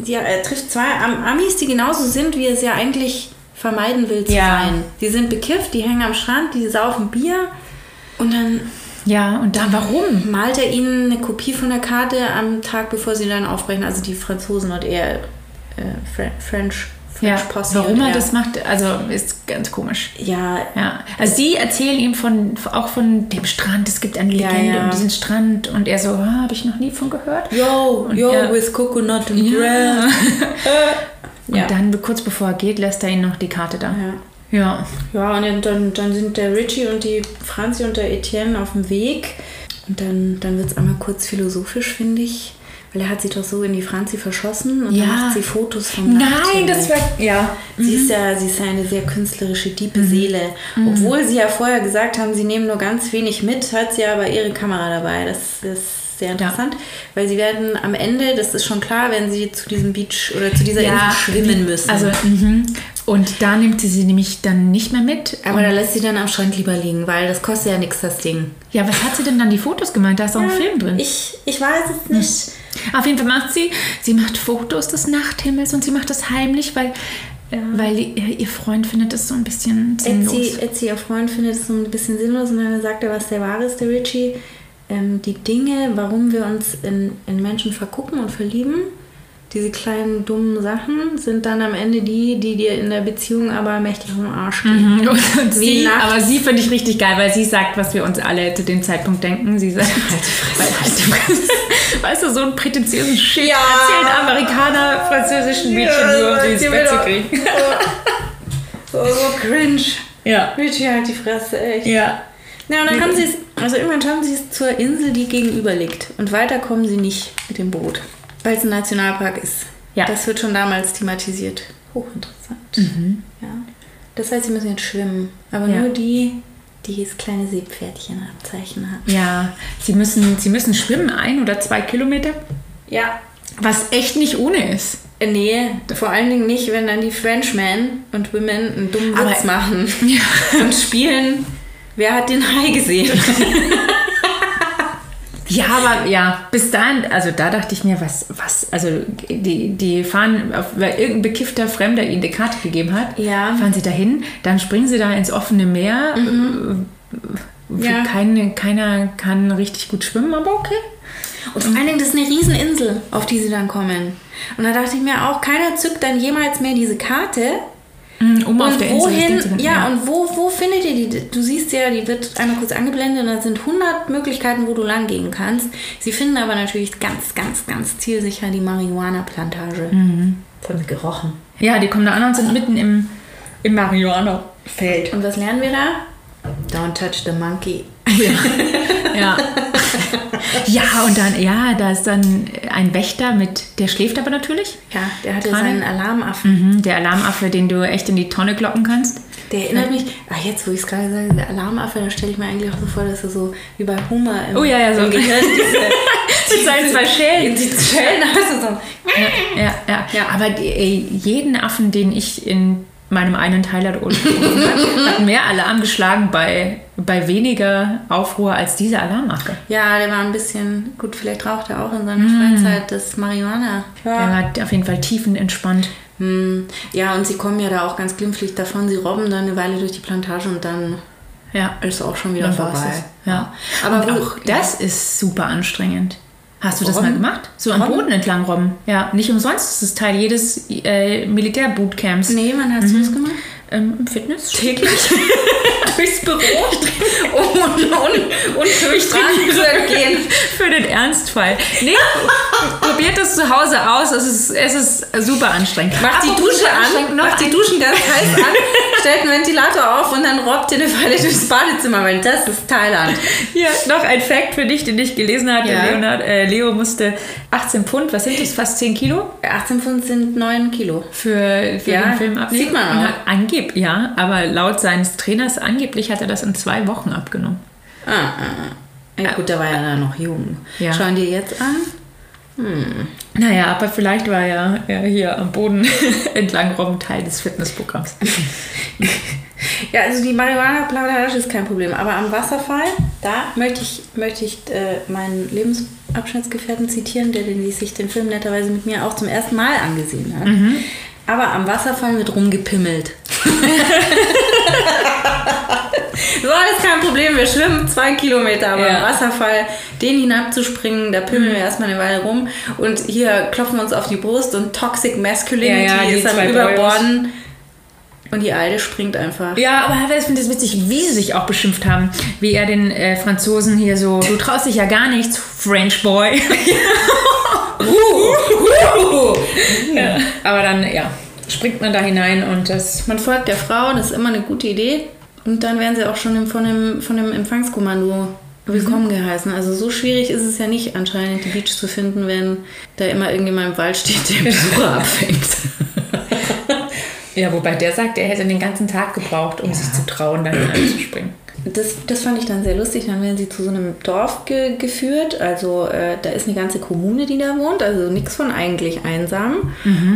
[SPEAKER 1] ja, er trifft zwei Am- Amis, die genauso sind, wie er es ja eigentlich vermeiden will zu
[SPEAKER 2] Ja.
[SPEAKER 1] sein. Die sind bekifft, die hängen am Strand, die saufen Bier und dann
[SPEAKER 2] Ja, und dann warum?
[SPEAKER 1] malt er ihnen eine Kopie von der Karte am Tag, bevor sie dann aufbrechen. Also die Franzosen und er äh, Fre French, French
[SPEAKER 2] Ja,
[SPEAKER 1] Posse.
[SPEAKER 2] warum er
[SPEAKER 1] er.
[SPEAKER 2] das macht, also ist ganz komisch.
[SPEAKER 1] Ja,
[SPEAKER 2] Ja, also sie erzählen ihm von, auch von dem Strand, es gibt eine
[SPEAKER 1] Ja,
[SPEAKER 2] Legende
[SPEAKER 1] ja.
[SPEAKER 2] um diesen Strand und er so, ah, habe ich noch nie von gehört.
[SPEAKER 1] yo,
[SPEAKER 2] Und
[SPEAKER 1] yo,
[SPEAKER 2] er-
[SPEAKER 1] with coconut and
[SPEAKER 2] Ja.
[SPEAKER 1] grass.
[SPEAKER 2] Und
[SPEAKER 1] Ja.
[SPEAKER 2] dann, kurz bevor er geht, lässt er ihm noch die Karte da.
[SPEAKER 1] Ja.
[SPEAKER 2] Ja.
[SPEAKER 1] Ja, und dann, dann sind der Richie und die Franzi und der Etienne auf dem Weg. Und dann, dann wird es einmal kurz philosophisch, finde ich. Weil er hat sich doch so in die Franzi verschossen und
[SPEAKER 2] Ja.
[SPEAKER 1] dann macht sie Fotos vom
[SPEAKER 2] Nein, das war, ja.
[SPEAKER 1] Sie ist ja, sie ist ja eine sehr künstlerische, diepe Seele. Obwohl sie ja vorher gesagt haben, sie nehmen nur ganz wenig mit, hat sie aber ihre Kamera dabei. Das ist sehr interessant, weil sie werden am Ende, das ist schon klar, wenn sie zu diesem Beach oder zu dieser Insel schwimmen müssen.
[SPEAKER 2] Also, mhm. und da nimmt sie sie nämlich dann nicht mehr mit.
[SPEAKER 1] aber da lässt sie dann am Strand lieber liegen, weil das kostet ja nichts, das Ding.
[SPEAKER 2] Ja, was hat sie denn dann die Fotos gemeint? Da ist auch ein Film drin.
[SPEAKER 1] Ich, ich weiß es nicht.
[SPEAKER 2] Auf jeden Fall macht sie, sie macht Fotos des Nachthimmels und sie macht das heimlich, weil, weil ihr, Freund findet das so ein bisschen sinnlos.
[SPEAKER 1] Etsy, Etsy, ihr Freund, findet es so ein bisschen sinnlos und dann sagt er, was der wahre ist, der Richie. Ähm, die Dinge, warum wir uns in, in Menschen vergucken und verlieben, diese kleinen dummen Sachen, sind dann am Ende die, die dir in der Beziehung aber mächtig vom Arsch gehen. Wie
[SPEAKER 2] sie, aber sie finde ich richtig geil, weil sie sagt, was wir uns alle zu dem Zeitpunkt denken. Sie sagt, weißt du, so einen prätentiösen Shit
[SPEAKER 1] Ja.
[SPEAKER 2] erzählen Amerikaner französischen Mädchen nur, um sie ins Bett zu kriegen.
[SPEAKER 1] So, so cringe.
[SPEAKER 2] Ja.
[SPEAKER 1] Richie halt die Fresse, echt.
[SPEAKER 2] Ja.
[SPEAKER 1] Ja, und dann haben sie es, also irgendwann schaffen sie es zur Insel, die gegenüber liegt. Und weiter kommen sie nicht mit dem Boot, weil es ein Nationalpark ist.
[SPEAKER 2] Ja.
[SPEAKER 1] Das wird schon damals thematisiert. Hochinteressant. Ja. Das heißt, sie müssen jetzt schwimmen. Aber
[SPEAKER 2] Ja.
[SPEAKER 1] nur die, die das kleine Seepferdchenabzeichen hat.
[SPEAKER 2] Ja, sie müssen, sie müssen schwimmen, ein oder zwei Kilometer,
[SPEAKER 1] Ja.
[SPEAKER 2] was echt nicht ohne ist.
[SPEAKER 1] Äh, Nee, vor allen Dingen nicht, wenn dann die Frenchmen und Women einen dummen
[SPEAKER 2] Aber-
[SPEAKER 1] Witz machen und spielen. Wer hat den Hai gesehen?
[SPEAKER 2] Ja, aber ja, bis dahin, also da dachte ich mir, was, was, also die, die fahren, weil irgendein bekiffter Fremder ihnen die Karte gegeben hat,
[SPEAKER 1] Ja.
[SPEAKER 2] fahren sie dahin, dann springen sie da ins offene Meer. äh,
[SPEAKER 1] Ja.
[SPEAKER 2] Keine, keiner kann richtig gut schwimmen, aber okay.
[SPEAKER 1] Und vor allen Dingen, das ist eine Rieseninsel, auf die sie dann kommen. Und da dachte ich mir auch, keiner zückt dann jemals mehr diese Karte.
[SPEAKER 2] Um auf
[SPEAKER 1] und
[SPEAKER 2] Insel
[SPEAKER 1] wohin,
[SPEAKER 2] zu finden.
[SPEAKER 1] ja, und wo, wo findet ihr die? Du siehst ja, die wird einmal kurz angeblendet und da sind 100 Möglichkeiten, wo du lang gehen kannst. Sie finden aber natürlich ganz, ganz, ganz zielsicher die Marihuana-Plantage.
[SPEAKER 2] Mhm.
[SPEAKER 1] Das haben sie gerochen.
[SPEAKER 2] ja, die kommen da an und sind mitten im, im Marihuana-Feld.
[SPEAKER 1] Und was lernen wir da? Don't touch the monkey.
[SPEAKER 2] Ja. ja, und dann, ja, da ist dann ein Wächter mit, der schläft aber natürlich.
[SPEAKER 1] Ja, der hatte
[SPEAKER 2] Gerade?
[SPEAKER 1] seinen Alarmaffen.
[SPEAKER 2] Mhm, der Alarmaffe, den du echt in die Tonne kloppen kannst.
[SPEAKER 1] Der erinnert mich, ach jetzt, wo ich es gerade sage, der Alarmaffe, da stelle ich mir eigentlich auch so vor, dass er so wie bei Hummer im,
[SPEAKER 2] Oh ja, ja, so.
[SPEAKER 1] im Gehirn diese,
[SPEAKER 2] Mit seinen zwei Schälen.
[SPEAKER 1] die Schellen hast so.
[SPEAKER 2] Ja, ja, ja.
[SPEAKER 1] Ja.
[SPEAKER 2] Aber die, jeden Affen, den ich in meinem einen Teil habe, hat mehr Alarm geschlagen bei, bei weniger Aufruhr als diese Alarmaffe.
[SPEAKER 1] Ja, der war ein bisschen, gut, vielleicht raucht er auch in seiner
[SPEAKER 2] Mm.
[SPEAKER 1] Freizeit das Marihuana.
[SPEAKER 2] Der war auf jeden Fall tiefenentspannt.
[SPEAKER 1] Hm. Ja, und sie kommen ja da auch ganz glimpflich davon. Sie robben dann eine Weile durch die Plantage und dann
[SPEAKER 2] Ja.
[SPEAKER 1] ist auch schon wieder
[SPEAKER 2] Dann
[SPEAKER 1] vorbei.
[SPEAKER 2] Ja.
[SPEAKER 1] Aber wo-
[SPEAKER 2] auch das ist super anstrengend. Hast du das mal
[SPEAKER 1] Robben?
[SPEAKER 2] gemacht? So am? Boden entlang robben. Ja, nicht umsonst ist es Teil jedes äh, Militärbootcamps.
[SPEAKER 1] Nee, wann hast du das gemacht?
[SPEAKER 2] Ähm, im Fitness.
[SPEAKER 1] Täglich durchs Büro, um und, und, und durch Straßen zu entgehen.
[SPEAKER 2] Für den Ernstfall. Nee, probiert das zu Hause aus. Es ist, es ist super anstrengend.
[SPEAKER 1] Macht die Dusche an, macht die Duschen ganz heiß an, stellt einen Ventilator auf und dann robbt ihr eine Weile durchs Badezimmer, weil das ist Thailand.
[SPEAKER 2] Hier, noch ein Fact für dich, den ich gelesen hatte.
[SPEAKER 1] Ja.
[SPEAKER 2] Leonard, äh, Leo musste 18 Pfund, was sind das, fast 10 Kilo?
[SPEAKER 1] 18 Pfund sind 9 Kilo.
[SPEAKER 2] für, für
[SPEAKER 1] Ja,
[SPEAKER 2] den Film abnehmen.
[SPEAKER 1] sieht man auch.
[SPEAKER 2] Hat angeb, ja, aber laut seines Trainers angeblich hat er das in zwei Wochen abgenommen.
[SPEAKER 1] Ah, ah, ah. Ja, gut, da war er noch jung.
[SPEAKER 2] Ja.
[SPEAKER 1] Schauen dir jetzt an.
[SPEAKER 2] Naja, aber vielleicht war ja, ja hier am Boden entlang Robben Teil des Fitnessprogramms.
[SPEAKER 1] Ja, also die Marihuana-Plantage ist kein Problem, aber am Wasserfall, da möchte ich, möchte ich äh, meinen Lebensabschnittsgefährten zitieren, der den, sich den Film netterweise mit mir auch zum ersten Mal angesehen hat. Aber am Wasserfall wird rumgepimmelt. so, alles kein Problem, wir schwimmen zwei Kilometer, aber
[SPEAKER 2] Ja.
[SPEAKER 1] am Wasserfall den hinabzuspringen, da pimmeln wir erstmal eine Weile rum und hier klopfen wir uns auf die Brust und Toxic Masculinity
[SPEAKER 2] Ja, ja, die
[SPEAKER 1] ist am
[SPEAKER 2] zwei
[SPEAKER 1] Überborden. Und die Alte springt einfach.
[SPEAKER 2] Ja, aber ich finde es witzig, wie sie sich auch beschimpft haben. Wie er den äh, Franzosen hier so, du traust dich ja gar nichts, French Boy. ja. Aber dann, ja, springt man da hinein und das
[SPEAKER 1] Man folgt der Frau, das ist immer eine gute Idee. Und dann werden sie auch schon im- von dem, von dem Empfangskommando willkommen geheißen. Also so schwierig ist es ja nicht anscheinend, die Beach zu finden, wenn da immer irgendjemand im Wald steht, der Besucher abfängt.
[SPEAKER 2] Ja, wobei der sagt, er hätte den ganzen Tag gebraucht, um sich zu trauen, da hineinzuspringen.
[SPEAKER 1] Das, das fand ich dann sehr lustig. Dann werden sie zu so einem Dorf ge geführt. Also äh, da ist eine ganze Kommune, die da wohnt. Also nichts von eigentlich einsam.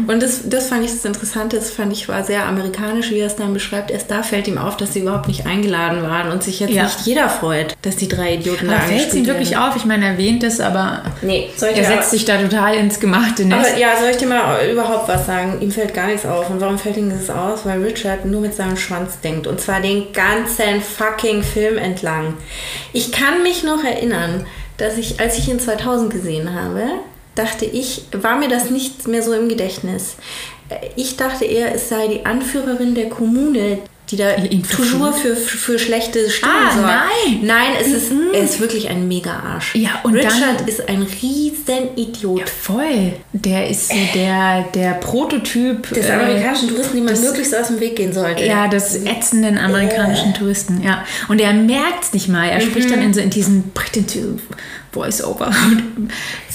[SPEAKER 1] Und das, das fand ich das Interessante. Das fand ich war sehr amerikanisch, wie er es dann beschreibt. Erst da fällt ihm auf, dass sie überhaupt nicht eingeladen waren und sich jetzt
[SPEAKER 2] Ja.
[SPEAKER 1] nicht jeder freut, dass die drei Idioten
[SPEAKER 2] Da
[SPEAKER 1] da
[SPEAKER 2] fällt es ihm wirklich auf. Ich meine, er erwähnt es, aber
[SPEAKER 1] Nee,
[SPEAKER 2] er setzt sich da total ins gemachte Nest.
[SPEAKER 1] aber ja, soll ich dir mal überhaupt was sagen? Ihm fällt gar nichts auf. Und warum fällt ihm das aus? Weil Richard nur mit seinem Schwanz denkt. Und zwar den ganzen fucking Film entlang. Ich kann mich noch erinnern, dass ich, als ich ihn 2000 gesehen habe, dachte ich, war mir das nicht mehr so im Gedächtnis. Ich dachte eher, es sei die Anführerin der Kommune, die da toujours für, für schlechte Stimmung
[SPEAKER 2] Ah,
[SPEAKER 1] sorgt.
[SPEAKER 2] nein.
[SPEAKER 1] Nein, es ist, er ist wirklich ein Mega-Arsch.
[SPEAKER 2] Ja, und dann-
[SPEAKER 1] Richard ist ein riesen Idiot.
[SPEAKER 2] Ja, voll. Der ist so der, der Prototyp
[SPEAKER 1] Des
[SPEAKER 2] äh,
[SPEAKER 1] amerikanischen Touristen, die man
[SPEAKER 2] des-
[SPEAKER 1] möglichst aus dem Weg gehen sollte.
[SPEAKER 2] Ja, des ätzenden amerikanischen Touristen, ja. Und er merkt es nicht mal. Er spricht dann in so in diesem prätentiösen Voice-Over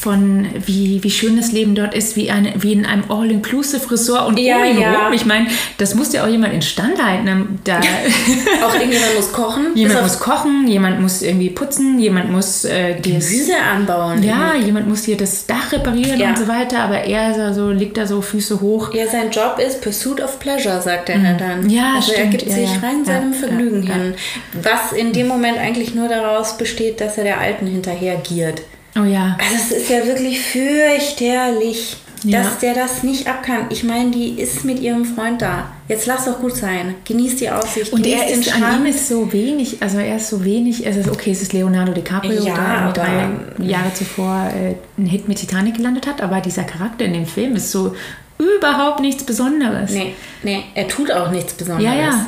[SPEAKER 2] von wie, wie schön das Leben dort ist, wie, eine, wie in einem All-Inclusive-Resort und
[SPEAKER 1] Ja,
[SPEAKER 2] ihn
[SPEAKER 1] ja.
[SPEAKER 2] Ich meine, das muss ja auch jemand instand halten. Da
[SPEAKER 1] Auch irgendjemand muss kochen.
[SPEAKER 2] jemand muss kochen, jemand muss irgendwie putzen, jemand muss äh, die
[SPEAKER 1] Gemüse anbauen.
[SPEAKER 2] ja, jemand muss hier das Dach reparieren
[SPEAKER 1] Ja.
[SPEAKER 2] und so weiter, aber er ist also, liegt da so Füße hoch.
[SPEAKER 1] Ja, sein Job ist Pursuit of Pleasure, sagt er dann.
[SPEAKER 2] Mhm. Ja,
[SPEAKER 1] also er
[SPEAKER 2] stimmt.
[SPEAKER 1] gibt
[SPEAKER 2] Ja,
[SPEAKER 1] sich rein seinem Vergnügen hin. Was in dem Moment eigentlich nur daraus besteht, dass er der Alten hinterher giert.
[SPEAKER 2] Oh ja.
[SPEAKER 1] Also es ist ja wirklich fürchterlich,
[SPEAKER 2] Ja.
[SPEAKER 1] dass der das nicht ab kann. Ich meine, die ist mit ihrem Freund da. Jetzt lass doch gut sein. Genieß die Aussicht.
[SPEAKER 2] Und er ist, an ihm ist so wenig, also er ist so wenig, es ist okay, es ist Leonardo DiCaprio,
[SPEAKER 1] Ja,
[SPEAKER 2] der drei Jahre zuvor äh, einen Hit mit Titanic gelandet hat, aber dieser Charakter in dem Film ist so überhaupt nichts Besonderes.
[SPEAKER 1] Nee, nee, er tut auch nichts Besonderes.
[SPEAKER 2] Ja, ja.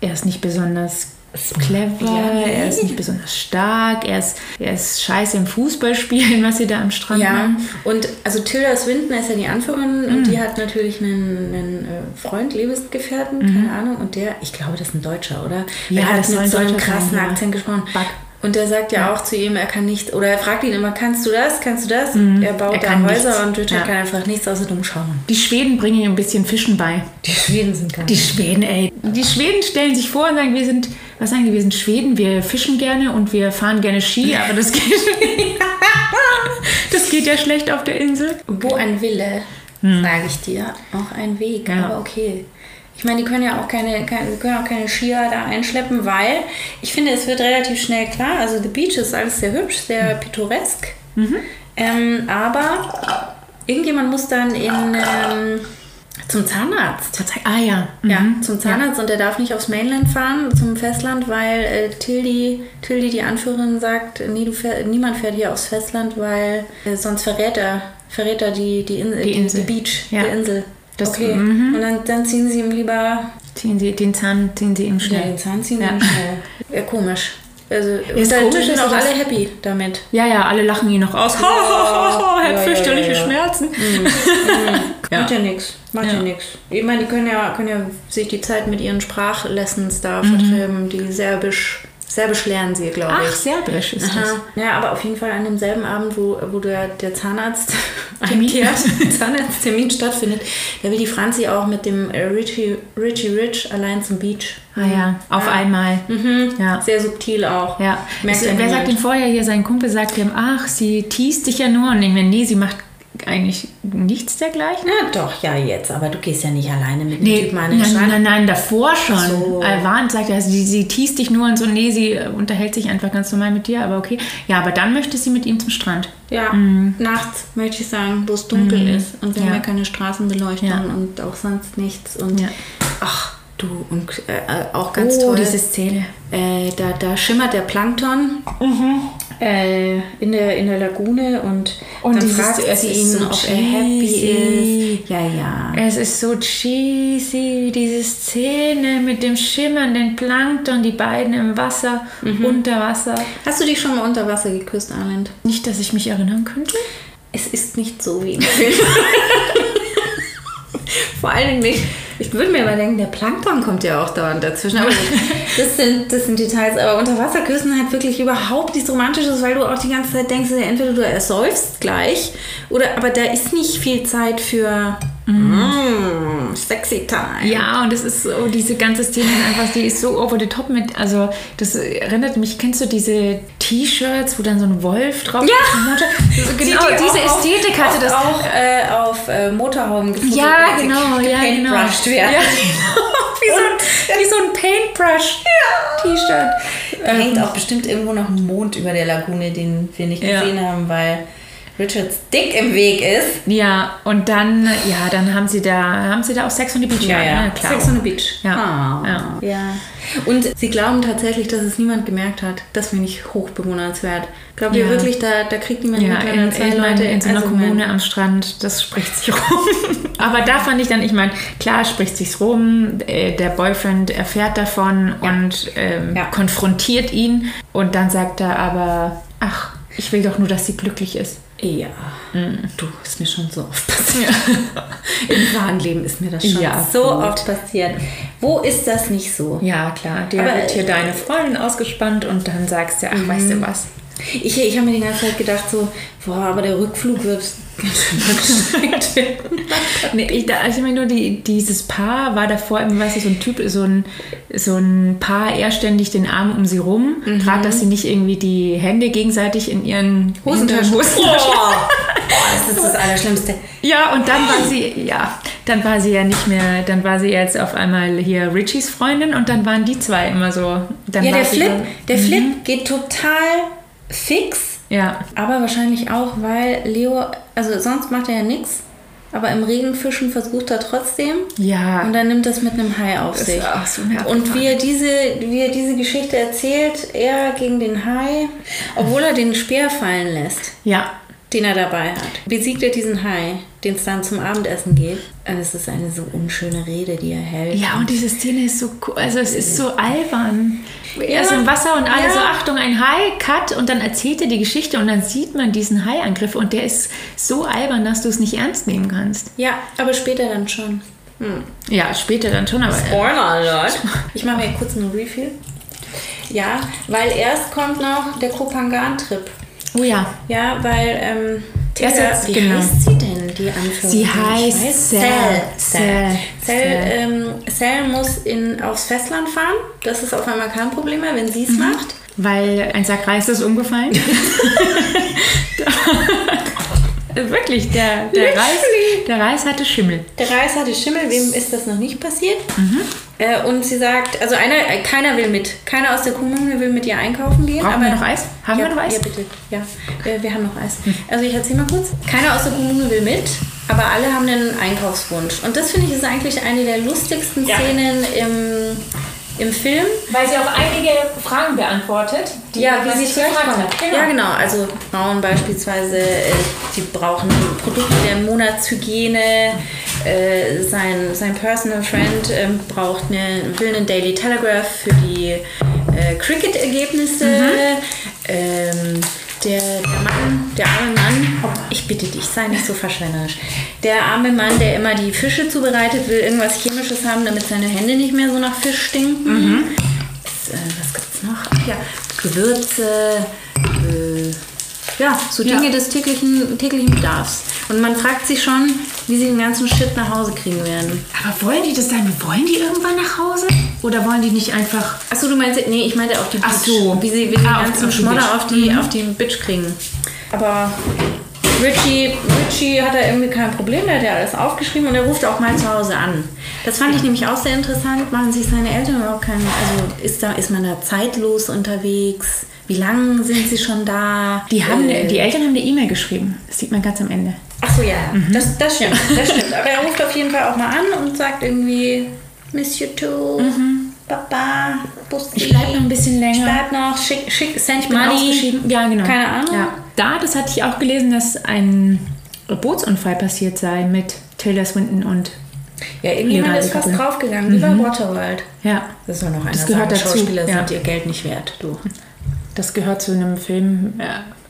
[SPEAKER 2] Er ist nicht besonders clever,
[SPEAKER 1] Ja,
[SPEAKER 2] er ist nicht besonders stark, er ist, er ist scheiße im Fußballspielen, was sie da am Strand
[SPEAKER 1] Ja,
[SPEAKER 2] machen.
[SPEAKER 1] und also Tilda Swinton ist ja die Anführerin und die hat natürlich einen, einen äh, Freund, Lebensgefährten, keine Ahnung, und der, ich glaube, das ist ein Deutscher, oder?
[SPEAKER 2] Ja,
[SPEAKER 1] er hat mit
[SPEAKER 2] ein
[SPEAKER 1] so einem
[SPEAKER 2] Deutscher sein,
[SPEAKER 1] krassen
[SPEAKER 2] ja.
[SPEAKER 1] Akzent gesprochen.
[SPEAKER 2] Buck.
[SPEAKER 1] Und der sagt ja, auch zu ihm, er kann nicht, oder er fragt ihn immer, kannst du das, kannst du das? Er baut
[SPEAKER 2] Er
[SPEAKER 1] da Häuser
[SPEAKER 2] nichts.
[SPEAKER 1] und Richard
[SPEAKER 2] Ja.
[SPEAKER 1] kann einfach nichts außer dumm schauen.
[SPEAKER 2] Die Schweden bringen ihm ein bisschen Fischen bei.
[SPEAKER 1] Die Schweden sind gar
[SPEAKER 2] Die Schweden, ey. Die Schweden stellen sich vor und sagen, wir sind, was sagen die, wir sind Schweden, wir fischen gerne und wir fahren gerne Ski, aber das geht, das geht ja schlecht auf der Insel.
[SPEAKER 1] Wo ein Wille, sage ich dir, auch ein Weg.
[SPEAKER 2] Ja.
[SPEAKER 1] Aber okay. Ich meine, die können ja auch keine, keine, die können auch keine Skier da einschleppen, weil ich finde, es wird relativ schnell klar. Also The Beach ist alles sehr hübsch, sehr pittoresk. Ähm, aber irgendjemand muss dann in, ähm, zum Zahnarzt.
[SPEAKER 2] Ah ja.
[SPEAKER 1] Ja,
[SPEAKER 2] Mhm.
[SPEAKER 1] zum Zahnarzt und der darf nicht aufs Mainland fahren, zum Festland, weil äh, Tildy, Tildy, die Anführerin, sagt, nee, du fähr, niemand fährt hier aufs Festland, weil äh, sonst verrät er, verrät er die, die, In
[SPEAKER 2] Die Insel.
[SPEAKER 1] die Beach,
[SPEAKER 2] Ja.
[SPEAKER 1] die Insel.
[SPEAKER 2] Das-
[SPEAKER 1] okay.
[SPEAKER 2] mhm.
[SPEAKER 1] Und dann, dann ziehen sie ihm lieber
[SPEAKER 2] Ziehen sie, den Zahn ziehen sie ihm
[SPEAKER 1] ja,
[SPEAKER 2] schnell.
[SPEAKER 1] den Zahn ziehen.
[SPEAKER 2] Ja.
[SPEAKER 1] sie ihm schnell. Ja, komisch. Also,
[SPEAKER 2] Ist
[SPEAKER 1] und
[SPEAKER 2] komisch,
[SPEAKER 1] sind auch alle happy damit.
[SPEAKER 2] Ja, ja, alle lachen ihn noch aus. Ha, ha, ha, ha, er
[SPEAKER 1] Ja,
[SPEAKER 2] hat
[SPEAKER 1] ja,
[SPEAKER 2] fürchterliche
[SPEAKER 1] ja, ja.
[SPEAKER 2] Schmerzen.
[SPEAKER 1] Macht ja nichts. Macht ja,
[SPEAKER 2] Ja.
[SPEAKER 1] nichts. Ich meine, die können ja, können ja sich die Zeit mit ihren Sprachlessons da
[SPEAKER 2] Mhm.
[SPEAKER 1] vertreiben. Die Serbisch, Serbisch lernen sie, glaube
[SPEAKER 2] Ach,
[SPEAKER 1] ich.
[SPEAKER 2] serbisch ist das.
[SPEAKER 1] Aha. Ja, aber auf jeden Fall an demselben Abend, wo, wo der, der Zahnarzt einkehrt, Zahnarzttermin stattfindet, da will die Franzi auch mit dem äh, Richie, Richie Rich allein zum Beach.
[SPEAKER 2] Ah ja, auf einmal. Ja.
[SPEAKER 1] Sehr subtil auch.
[SPEAKER 2] Ja.
[SPEAKER 1] Merkt
[SPEAKER 2] Es,
[SPEAKER 1] ja
[SPEAKER 2] wer sagt denn vorher hier, sein Kumpel sagt ihm, ach, sie teast dich ja nur. Und ich meine, nee, sie macht eigentlich nichts dergleichen.
[SPEAKER 1] Na doch, ja jetzt, aber du gehst ja nicht alleine mit dem
[SPEAKER 2] Nee,
[SPEAKER 1] Typen an den
[SPEAKER 2] nein,
[SPEAKER 1] Strand.
[SPEAKER 2] nein, nein, davor schon.
[SPEAKER 1] so.
[SPEAKER 2] Warnt, sagt er, sie, sie teast dich nur und so, nee, sie äh, unterhält sich einfach ganz normal mit dir, aber okay. Ja, aber dann möchte sie mit ihm zum Strand.
[SPEAKER 1] Ja, nachts möchte ich sagen, wo es dunkel ist und wir
[SPEAKER 2] Mhm. Ja.
[SPEAKER 1] haben ja keine Straßenbeleuchtung. Ja. und auch sonst nichts. Und
[SPEAKER 2] Ja.
[SPEAKER 1] ach du, und äh, äh, auch ganz
[SPEAKER 2] oh,
[SPEAKER 1] toll.
[SPEAKER 2] diese Szene.
[SPEAKER 1] Äh, da, da schimmert der Plankton äh, in, der, in der Lagune und,
[SPEAKER 2] Und
[SPEAKER 1] dann fragt
[SPEAKER 2] es
[SPEAKER 1] sie
[SPEAKER 2] ist
[SPEAKER 1] ihn,
[SPEAKER 2] so
[SPEAKER 1] ob er happy
[SPEAKER 2] cheesy.
[SPEAKER 1] ist. Ja, ja.
[SPEAKER 2] Es ist so cheesy, diese Szene mit dem schimmernden Plankton, die beiden im Wasser,
[SPEAKER 1] Mhm.
[SPEAKER 2] unter Wasser.
[SPEAKER 1] Hast du dich schon mal unter Wasser geküsst, Arlind?
[SPEAKER 2] Nicht, dass ich mich erinnern könnte.
[SPEAKER 1] Es ist nicht so wie im Film. Vor allen Dingen nicht. Ich würde mir mal denken, der Plankton kommt ja auch dauernd dazwischen. Aber das sind, das sind Details. Aber Unterwasserküssen hat wirklich überhaupt nichts Romantisches, weil du auch die ganze Zeit denkst, entweder du ersäufst gleich, oder aber da ist nicht viel Zeit für mm, sexy time.
[SPEAKER 2] Ja, und es ist so, diese ganze Szene einfach, die ist so over the top mit, also das erinnert mich, kennst du diese T-Shirts, wo dann so ein Wolf drauf
[SPEAKER 1] Ja!
[SPEAKER 2] ist? So, genau,
[SPEAKER 1] Die- die
[SPEAKER 2] diese
[SPEAKER 1] auch auf-
[SPEAKER 2] Ästhetik hatte das.
[SPEAKER 1] auch äh, auf äh, Motorhauben gefunden.
[SPEAKER 2] Ja, genau, ja, genau.
[SPEAKER 1] werden.
[SPEAKER 2] Ja, wie, so ein, wie so ein Paintbrush-T-Shirt.
[SPEAKER 1] Da hängt auch bestimmt irgendwo noch ein Mond über der Lagune, den wir nicht
[SPEAKER 2] Ja.
[SPEAKER 1] gesehen haben, weil Richards dick im Weg ist.
[SPEAKER 2] Ja, und dann, ja, dann haben sie da, haben sie da auch Sex on the Beach. ne? klar.
[SPEAKER 1] Sex on the Beach.
[SPEAKER 2] Ja.
[SPEAKER 1] Ah,
[SPEAKER 2] Ja.
[SPEAKER 1] ja. Und sie glauben tatsächlich, dass es niemand gemerkt hat. Das finde ich hochbewundernswert. Glaubt ihr
[SPEAKER 2] Ja.
[SPEAKER 1] wirklich, da, da kriegt niemand
[SPEAKER 2] Ja,
[SPEAKER 1] mit, wenn
[SPEAKER 2] in,
[SPEAKER 1] zwei
[SPEAKER 2] meine,
[SPEAKER 1] Leute
[SPEAKER 2] in so einer
[SPEAKER 1] also,
[SPEAKER 2] Kommune am Strand, das spricht sich rum. Aber da fand ich dann, ich meine, klar spricht sich's rum, äh, der Boyfriend erfährt davon und ähm,
[SPEAKER 1] Ja.
[SPEAKER 2] konfrontiert ihn und dann sagt er aber, ach, ich will doch nur, dass sie glücklich ist.
[SPEAKER 1] Ja, du, ist mir schon so oft passiert. Im wahren Leben ist mir das schon
[SPEAKER 2] Ja,
[SPEAKER 1] so
[SPEAKER 2] gut.
[SPEAKER 1] oft passiert. Wo ist das nicht so?
[SPEAKER 2] Ja, klar, dir
[SPEAKER 1] Aber,
[SPEAKER 2] wird hier
[SPEAKER 1] äh,
[SPEAKER 2] deine Freundin ausgespannt und dann sagst du, ach, weißt du was,
[SPEAKER 1] Ich, ich habe mir die ganze Zeit gedacht, so, boah, aber der Rückflug wird ganz schön anstrengend werden.
[SPEAKER 2] Nee, ich, da, also ich meine nur, die, dieses Paar war davor immer, weißt du, so ein Typ, so ein, so ein Paar, er ständig den Arm um sie rum,
[SPEAKER 1] Mhm.
[SPEAKER 2] dass sie nicht irgendwie die Hände gegenseitig in ihren
[SPEAKER 1] Hosentaschen.
[SPEAKER 2] Hosentaschen
[SPEAKER 1] Boah, das ist das Allerschlimmste.
[SPEAKER 2] Ja, und dann war sie, ja, dann war sie ja nicht mehr, dann war sie jetzt auf einmal hier Richies Freundin und dann waren die zwei immer so. Dann
[SPEAKER 1] Ja,
[SPEAKER 2] war
[SPEAKER 1] der Flip,
[SPEAKER 2] so-
[SPEAKER 1] der Flip geht total fix,
[SPEAKER 2] Ja,
[SPEAKER 1] aber wahrscheinlich auch, weil Leo, also sonst macht er ja nichts, aber im Regenfischen versucht er trotzdem.
[SPEAKER 2] ja.
[SPEAKER 1] Und dann nimmt das mit einem Hai auf sich.
[SPEAKER 2] ist auch so.
[SPEAKER 1] Und wie er, diese, wie er diese Geschichte erzählt, er gegen den Hai, obwohl er den Speer fallen lässt,
[SPEAKER 2] ja,
[SPEAKER 1] den er dabei hat, besiegt er diesen Hai, den es dann zum Abendessen geht. Und es ist eine so unschöne Rede, die er hält.
[SPEAKER 2] ja, und diese Szene ist so cool, also es ist so albern. Er ist
[SPEAKER 1] Ja.
[SPEAKER 2] im Wasser und alle
[SPEAKER 1] Ja.
[SPEAKER 2] so, Achtung, ein Hai, Cut und dann erzählt er die Geschichte und dann sieht man diesen Haiangriff und der ist so albern, dass du es nicht ernst nehmen kannst.
[SPEAKER 1] Ja, aber später dann schon.
[SPEAKER 2] Ja, später dann schon, aber...
[SPEAKER 1] Spoiler alert. Ich mache mir kurz einen Refill. Ja, weil erst kommt noch der Kopangan-Trip.
[SPEAKER 2] Oh ja,
[SPEAKER 1] Ja, weil, ähm, Tilda,
[SPEAKER 2] jetzt-
[SPEAKER 1] wie
[SPEAKER 2] genau.
[SPEAKER 1] heißt sie denn, die Anführerin?
[SPEAKER 2] Sie heißt. Sal,
[SPEAKER 1] Sal. ähm, Sal muss in, aufs Festland fahren. Das ist auf einmal kein Problem mehr, wenn sie es macht.
[SPEAKER 2] weil ein Sack Reis ist umgefallen. Wirklich, der, der, Reis, der Reis hatte Schimmel.
[SPEAKER 1] Der Reis hatte Schimmel, wem ist das noch nicht passiert?
[SPEAKER 2] Mhm.
[SPEAKER 1] Äh, und sie sagt, also einer, äh, keiner will mit. Keiner aus der Kommune will mit ihr einkaufen gehen.
[SPEAKER 2] Brauchen
[SPEAKER 1] aber
[SPEAKER 2] wir noch Eis? Haben
[SPEAKER 1] ja,
[SPEAKER 2] wir noch Eis?
[SPEAKER 1] Ja, bitte. Ja, wir, wir haben noch Eis. Also ich erzähle mal kurz. Keiner aus der Kommune will mit, aber alle haben einen Einkaufswunsch. Und das finde ich ist eigentlich eine der lustigsten
[SPEAKER 2] Ja.
[SPEAKER 1] Szenen im, im Film.
[SPEAKER 2] Weil sie auch einige Fragen beantwortet.
[SPEAKER 1] Ja, wie sie zurechtkommen. Ja, genau. Also Frauen beispielsweise, äh, die brauchen Produkte der Monatshygiene. Äh, sein, sein Personal Friend ähm, braucht eine, will einen Daily Telegraph für die äh, Cricket-Ergebnisse. Ähm, der, der Mann, der arme Mann, ich bitte dich, sei nicht so verschwenderisch. Der arme Mann, der immer die Fische zubereitet, will irgendwas Chemisches haben, damit seine Hände nicht mehr so nach Fisch stinken. Was, äh, was gibt's noch? Ach ja, Gewürze, äh, ja, so
[SPEAKER 2] Ja.
[SPEAKER 1] Dinge des täglichen, täglichen Bedarfs. Und man fragt sich schon, wie sie den ganzen Shit nach Hause kriegen werden.
[SPEAKER 2] Aber wollen die das dann? Wollen die irgendwann nach Hause? Oder wollen die nicht einfach.
[SPEAKER 1] Achso, du meinst, nee, ich meinte auf die Bitch.
[SPEAKER 2] Ach so.
[SPEAKER 1] Wie sie wie den
[SPEAKER 2] Ah, auf-
[SPEAKER 1] ganzen
[SPEAKER 2] auf die
[SPEAKER 1] Schmodder
[SPEAKER 2] Bitch.
[SPEAKER 1] auf die, auf die Bitch kriegen. Aber Richie, Richie hat da irgendwie kein Problem, der hat ja alles aufgeschrieben und er ruft auch mal zu Hause an. Das fand ich nämlich auch sehr interessant. Machen sich seine Eltern überhaupt keinen, also ist, da, ist man da zeitlos unterwegs? Wie lange sind sie schon da?
[SPEAKER 2] Die, haben,
[SPEAKER 1] Äh,
[SPEAKER 2] die Eltern haben eine E-Mail geschrieben. Das sieht man ganz am Ende.
[SPEAKER 1] Ach so, ja, das, das stimmt, das stimmt. Aber er ruft auf jeden Fall auch mal an und sagt irgendwie, Miss you too, Papa, Bussi.
[SPEAKER 2] Ich bleib noch ein bisschen länger.
[SPEAKER 1] Ich bleib noch, schick, schick, send money.
[SPEAKER 2] Ja, genau.
[SPEAKER 1] Keine Ahnung.
[SPEAKER 2] Ja. Da, das hatte ich auch gelesen, dass ein Bootsunfall passiert sei mit Taylor Swinton und.
[SPEAKER 1] Ja, irgendjemand
[SPEAKER 2] Leonardo
[SPEAKER 1] ist fast draufgegangen, wie bei Waterworld.
[SPEAKER 2] Ja,
[SPEAKER 1] Das soll noch einer
[SPEAKER 2] Das gehört dazu,
[SPEAKER 1] Schauspieler
[SPEAKER 2] ja.
[SPEAKER 1] sind ihr Geld nicht wert, du.
[SPEAKER 2] Das gehört zu einem Film äh,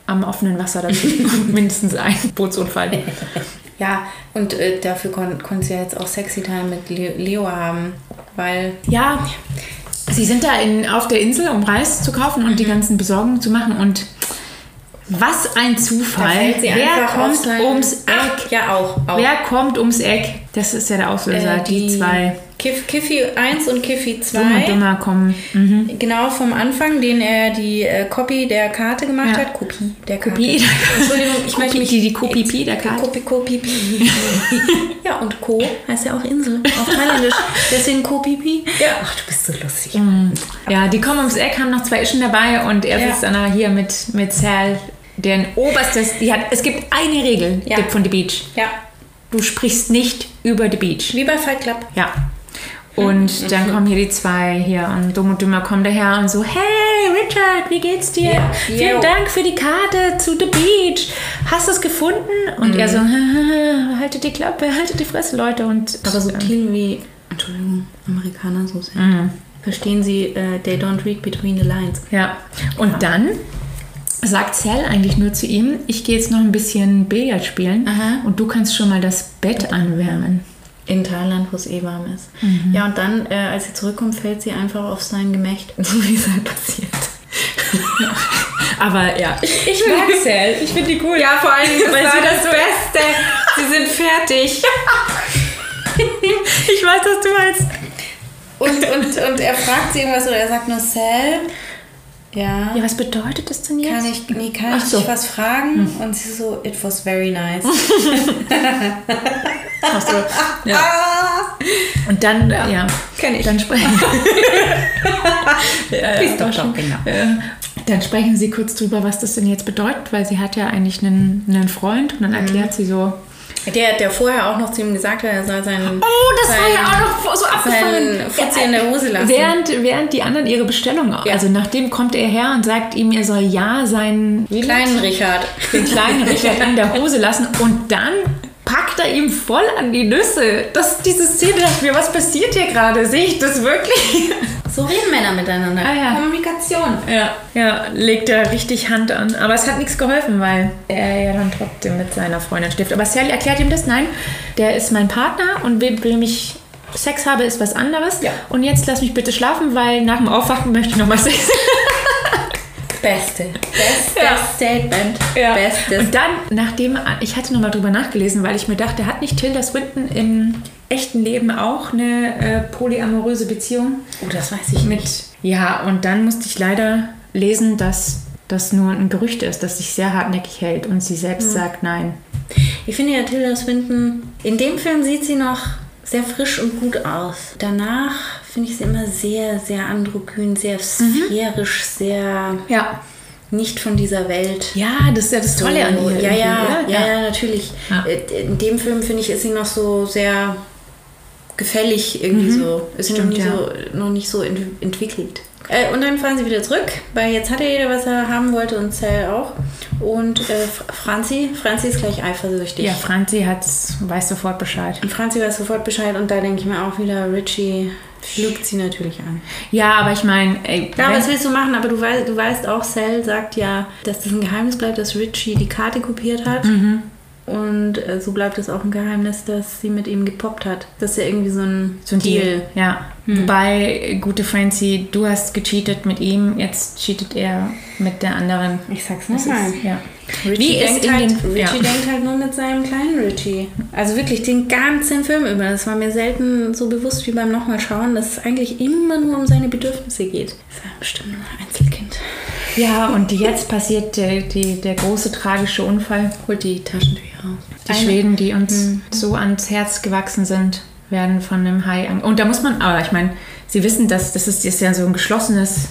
[SPEAKER 2] am offenen Wasser dazu. Mindestens ein Bootsunfall.
[SPEAKER 1] Ja, und äh, dafür kon konnte sie ja jetzt auch Sexy Time mit Le Leo haben, weil
[SPEAKER 2] Ja, sie sind da in, auf der Insel, um Reis zu kaufen und die ganzen Besorgungen zu machen. Und was ein Zufall. Wer kommt ums Eck?
[SPEAKER 1] Ja, auch. auch.
[SPEAKER 2] Wer kommt ums Eck? Das ist ja der Auslöser.
[SPEAKER 1] Äh,
[SPEAKER 2] die, zwei
[SPEAKER 1] Kiff, Kiffy 1 und Kiffy 2.
[SPEAKER 2] Dumm und Dummer kommen. Mhm.
[SPEAKER 1] Genau vom Anfang, den er die äh, Copy der Karte gemacht
[SPEAKER 2] Ja.
[SPEAKER 1] hat. Kopie der Karte.
[SPEAKER 2] Kopie.
[SPEAKER 1] Entschuldigung, ich
[SPEAKER 2] Kopie,
[SPEAKER 1] möchte mich...
[SPEAKER 2] die- die Kopie der Karte.
[SPEAKER 1] Kopie, Kopie, Ja, und Ko heißt ja auch Insel auf Thailändisch. Deswegen Kopipi. Ja. Ach, du bist so lustig.
[SPEAKER 2] Ja, die kommen ums Eck, haben noch zwei Ischen dabei und er
[SPEAKER 1] Ja.
[SPEAKER 2] sitzt dann da hier mit, mit Sal, der ein oberstes. Die hat, es gibt eine Regel
[SPEAKER 1] Ja.
[SPEAKER 2] von The Beach.
[SPEAKER 1] Ja,
[SPEAKER 2] Du sprichst nicht über The Beach.
[SPEAKER 1] wie bei Fight Club.
[SPEAKER 2] Ja. Und dann kommen hier die zwei hier und Dumm und Dümmer kommen daher und so, hey Richard, wie geht's dir?
[SPEAKER 1] Ja.
[SPEAKER 2] Vielen
[SPEAKER 1] Yo.
[SPEAKER 2] Dank für die Karte zu The Beach. Hast du es gefunden? Und er so, haltet die Klappe, haltet die Fresse, Leute. Und
[SPEAKER 1] Aber so
[SPEAKER 2] ähm,
[SPEAKER 1] Themen wie, Entschuldigung, Amerikaner so sehr. Verstehen Sie, äh, they don't read between the lines.
[SPEAKER 2] Ja. Und dann sagt Sal eigentlich nur zu ihm, ich gehe jetzt noch ein bisschen Billard spielen
[SPEAKER 1] Aha.
[SPEAKER 2] und du kannst schon mal das Bett anwärmen.
[SPEAKER 1] In Thailand, wo es eh warm ist. Ja, und dann, äh, als sie zurückkommt, fällt sie einfach auf sein Gemächt. So wie es halt passiert.
[SPEAKER 2] Aber ja, ich, ich mag Sal. Ich finde die cool.
[SPEAKER 1] Ja, vor allen Dingen,
[SPEAKER 2] Weil sie das
[SPEAKER 1] das Beste. Sie sind fertig.
[SPEAKER 2] Ich weiß, was du meinst.
[SPEAKER 1] Und, und, und er fragt sie irgendwas oder er sagt nur Sal. Ja.
[SPEAKER 2] Ja, was bedeutet das denn jetzt?
[SPEAKER 1] Kann ich, nee, kann
[SPEAKER 2] Ach
[SPEAKER 1] ich
[SPEAKER 2] so.
[SPEAKER 1] was fragen? Und sie so, it was very nice.
[SPEAKER 2] Ach so. ja. Und dann, ja,
[SPEAKER 1] Kenn ich.
[SPEAKER 2] dann sprechen. ja, ja, war schon-
[SPEAKER 1] genau.
[SPEAKER 2] Ja. Dann sprechen sie kurz drüber, was das denn jetzt bedeutet, weil sie hat ja eigentlich einen, einen Freund und dann erklärt sie so.
[SPEAKER 1] Der, der vorher auch noch zu ihm gesagt hat, er soll seinen,
[SPEAKER 2] Oh, das
[SPEAKER 1] sein,
[SPEAKER 2] war ja auch noch so abgefahren.
[SPEAKER 1] seinen Fuzzi in der Hose lassen.
[SPEAKER 2] Während, während die anderen ihre Bestellung, also nachdem kommt er her und sagt ihm, er soll ja seinen
[SPEAKER 1] kleinen Richard.
[SPEAKER 2] den kleinen Richard in der Hose lassen und dann packt er ihm voll an die Nüsse. Das, diese Szene dachte mir, was passiert hier gerade? Sehe ich das wirklich?
[SPEAKER 1] So reden Männer miteinander.
[SPEAKER 2] Ah, ja.
[SPEAKER 1] Kommunikation.
[SPEAKER 2] Ja, ja, legt er richtig Hand an. Aber es hat nichts geholfen, weil er ja dann trotzdem mit seiner Freundin schläft. Aber Sally erklärt ihm das, nein, der ist mein Partner und mit wem ich Sex habe, ist was anderes.
[SPEAKER 1] Ja.
[SPEAKER 2] Und jetzt lass mich bitte schlafen, weil nach dem Aufwachen möchte ich nochmal Sex.
[SPEAKER 1] Beste. Bestes
[SPEAKER 2] Ja.
[SPEAKER 1] Statement. Bestes.
[SPEAKER 2] Und dann, nachdem, ich hatte nochmal drüber nachgelesen, weil ich mir dachte, hat nicht Tilda Swinton im echten Leben auch eine äh, polyamoröse Beziehung?
[SPEAKER 1] oh, das weiß ich
[SPEAKER 2] Mit, ja, und dann musste ich leider lesen, dass das nur ein Gerücht ist, das sich sehr hartnäckig hält und sie selbst sagt nein.
[SPEAKER 1] Ich finde ja Tilda Swinton, in dem Film sieht sie noch sehr frisch und gut aus. Danach finde ich sie immer sehr, sehr androgyn, sehr sphärisch, sehr
[SPEAKER 2] Ja.
[SPEAKER 1] nicht von dieser Welt.
[SPEAKER 2] Ja, das ist ja das Tolle an ihr.
[SPEAKER 1] Ja, ja, ja, ja, natürlich.
[SPEAKER 2] Ja.
[SPEAKER 1] Äh, In dem Film, finde ich, ist sie noch so sehr gefällig irgendwie so. Ist sie noch,
[SPEAKER 2] Mhm. Stimmt,
[SPEAKER 1] nie
[SPEAKER 2] ja.
[SPEAKER 1] so, noch nicht so ent entwickelt. Äh, und dann fahren sie wieder zurück, weil jetzt hat ja jeder, was er haben wollte und Cell auch. Und äh, Fr- Franzi, Franzi ist gleich eifersüchtig.
[SPEAKER 2] Ja, Franzi hat's, weiß sofort Bescheid.
[SPEAKER 1] Und Franzi weiß sofort Bescheid und da denke ich mir auch wieder, Richie lügt sie natürlich an.
[SPEAKER 2] Ja, aber ich meine,
[SPEAKER 1] Ja, was willst du machen? Aber du weißt, du weißt auch, Cell sagt ja, dass das ein Geheimnis bleibt, dass Richie die Karte kopiert hat.
[SPEAKER 2] Mhm.
[SPEAKER 1] Und äh, so bleibt es auch ein Geheimnis, dass sie mit ihm gepoppt hat. Das ist ja irgendwie so ein,
[SPEAKER 2] So ein Deal. Ja.
[SPEAKER 1] Hm.
[SPEAKER 2] Wobei, gute Francie, du hast gecheatet mit ihm, jetzt cheatet er mit der anderen.
[SPEAKER 1] Ich sag's nochmal.
[SPEAKER 2] ja.
[SPEAKER 1] Richie,
[SPEAKER 2] Wie
[SPEAKER 1] denkt, halt,
[SPEAKER 2] den-
[SPEAKER 1] Richie
[SPEAKER 2] ja.
[SPEAKER 1] denkt halt nur mit seinem kleinen Richie. Also wirklich den ganzen Film über. Das war mir selten so bewusst wie beim nochmal schauen, dass es eigentlich immer nur um seine Bedürfnisse geht. Das war bestimmt nur ein Einzelkind.
[SPEAKER 2] Ja, und jetzt passiert der, die, der große tragische Unfall.
[SPEAKER 1] Holt die Taschentücher raus.
[SPEAKER 2] Die Schweden, die uns so ans Herz gewachsen sind, werden von einem Hai an. Und da muss man, aber ich meine, sie wissen, dass das ist, ist ja so ein geschlossenes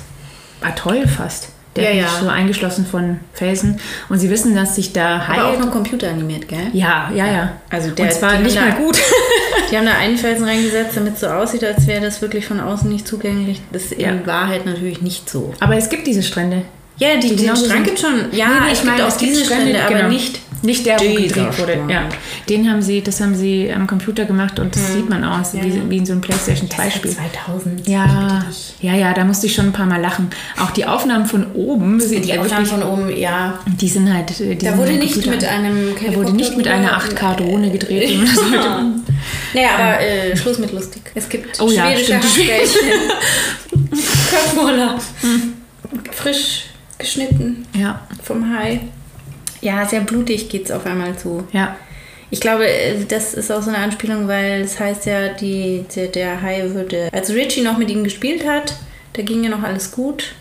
[SPEAKER 2] Atoll fast. Der
[SPEAKER 1] Ja,
[SPEAKER 2] ist
[SPEAKER 1] ja.
[SPEAKER 2] so eingeschlossen von Felsen. Und sie wissen, dass sich da Haie.
[SPEAKER 1] Aber auch noch computeranimiert, gell?
[SPEAKER 2] ja, ja, ja.
[SPEAKER 1] Also der-
[SPEAKER 2] Und zwar nicht mal gut.
[SPEAKER 1] Die haben da einen Felsen reingesetzt, damit es so aussieht, als wäre das wirklich von außen nicht zugänglich. Das ist in
[SPEAKER 2] Ja.
[SPEAKER 1] Wahrheit natürlich nicht so.
[SPEAKER 2] Aber es gibt diese Strände.
[SPEAKER 1] Ja, die, den
[SPEAKER 2] genauso
[SPEAKER 1] Strand
[SPEAKER 2] sind-
[SPEAKER 1] gibt schon. Ja,
[SPEAKER 2] Nee, nee,
[SPEAKER 1] es gibt auch diese Strände, aber
[SPEAKER 2] genau.
[SPEAKER 1] nicht.
[SPEAKER 2] Nicht der, wo gedreht wurde. Ja. Den haben sie, das haben sie am Computer gemacht und das sieht man aus,
[SPEAKER 1] Ja,
[SPEAKER 2] wie,
[SPEAKER 1] ja.
[SPEAKER 2] wie in so einem PlayStation 2 Spiel.
[SPEAKER 1] 2000.
[SPEAKER 2] Ja, ja, ja, da musste ich schon ein paar Mal lachen. Auch die Aufnahmen von oben, sind
[SPEAKER 1] Die
[SPEAKER 2] ja
[SPEAKER 1] Aufnahmen
[SPEAKER 2] wirklich,
[SPEAKER 1] von oben, ja.
[SPEAKER 2] die sind halt. äh, Die
[SPEAKER 1] Da
[SPEAKER 2] sind
[SPEAKER 1] wurde
[SPEAKER 2] halt
[SPEAKER 1] nicht
[SPEAKER 2] Computer-
[SPEAKER 1] mit einem
[SPEAKER 2] Da wurde nicht mit einer 8K-Drohne gedreht. macht.
[SPEAKER 1] Naja, aber äh, Schluss mit lustig. Es gibt
[SPEAKER 2] Oh ja,
[SPEAKER 1] schwedische
[SPEAKER 2] stimmt.
[SPEAKER 1] Hackbällchen. Köttmoller. Frisch geschnitten
[SPEAKER 2] ja,
[SPEAKER 1] vom Hai. Ja, sehr blutig geht's auf einmal zu.
[SPEAKER 2] ja.
[SPEAKER 1] Ich glaube, äh, das ist auch so eine Anspielung, weil es heißt ja, die, der, der Hai würde. Als Richie noch mit ihm gespielt hat, da ging ja noch alles gut.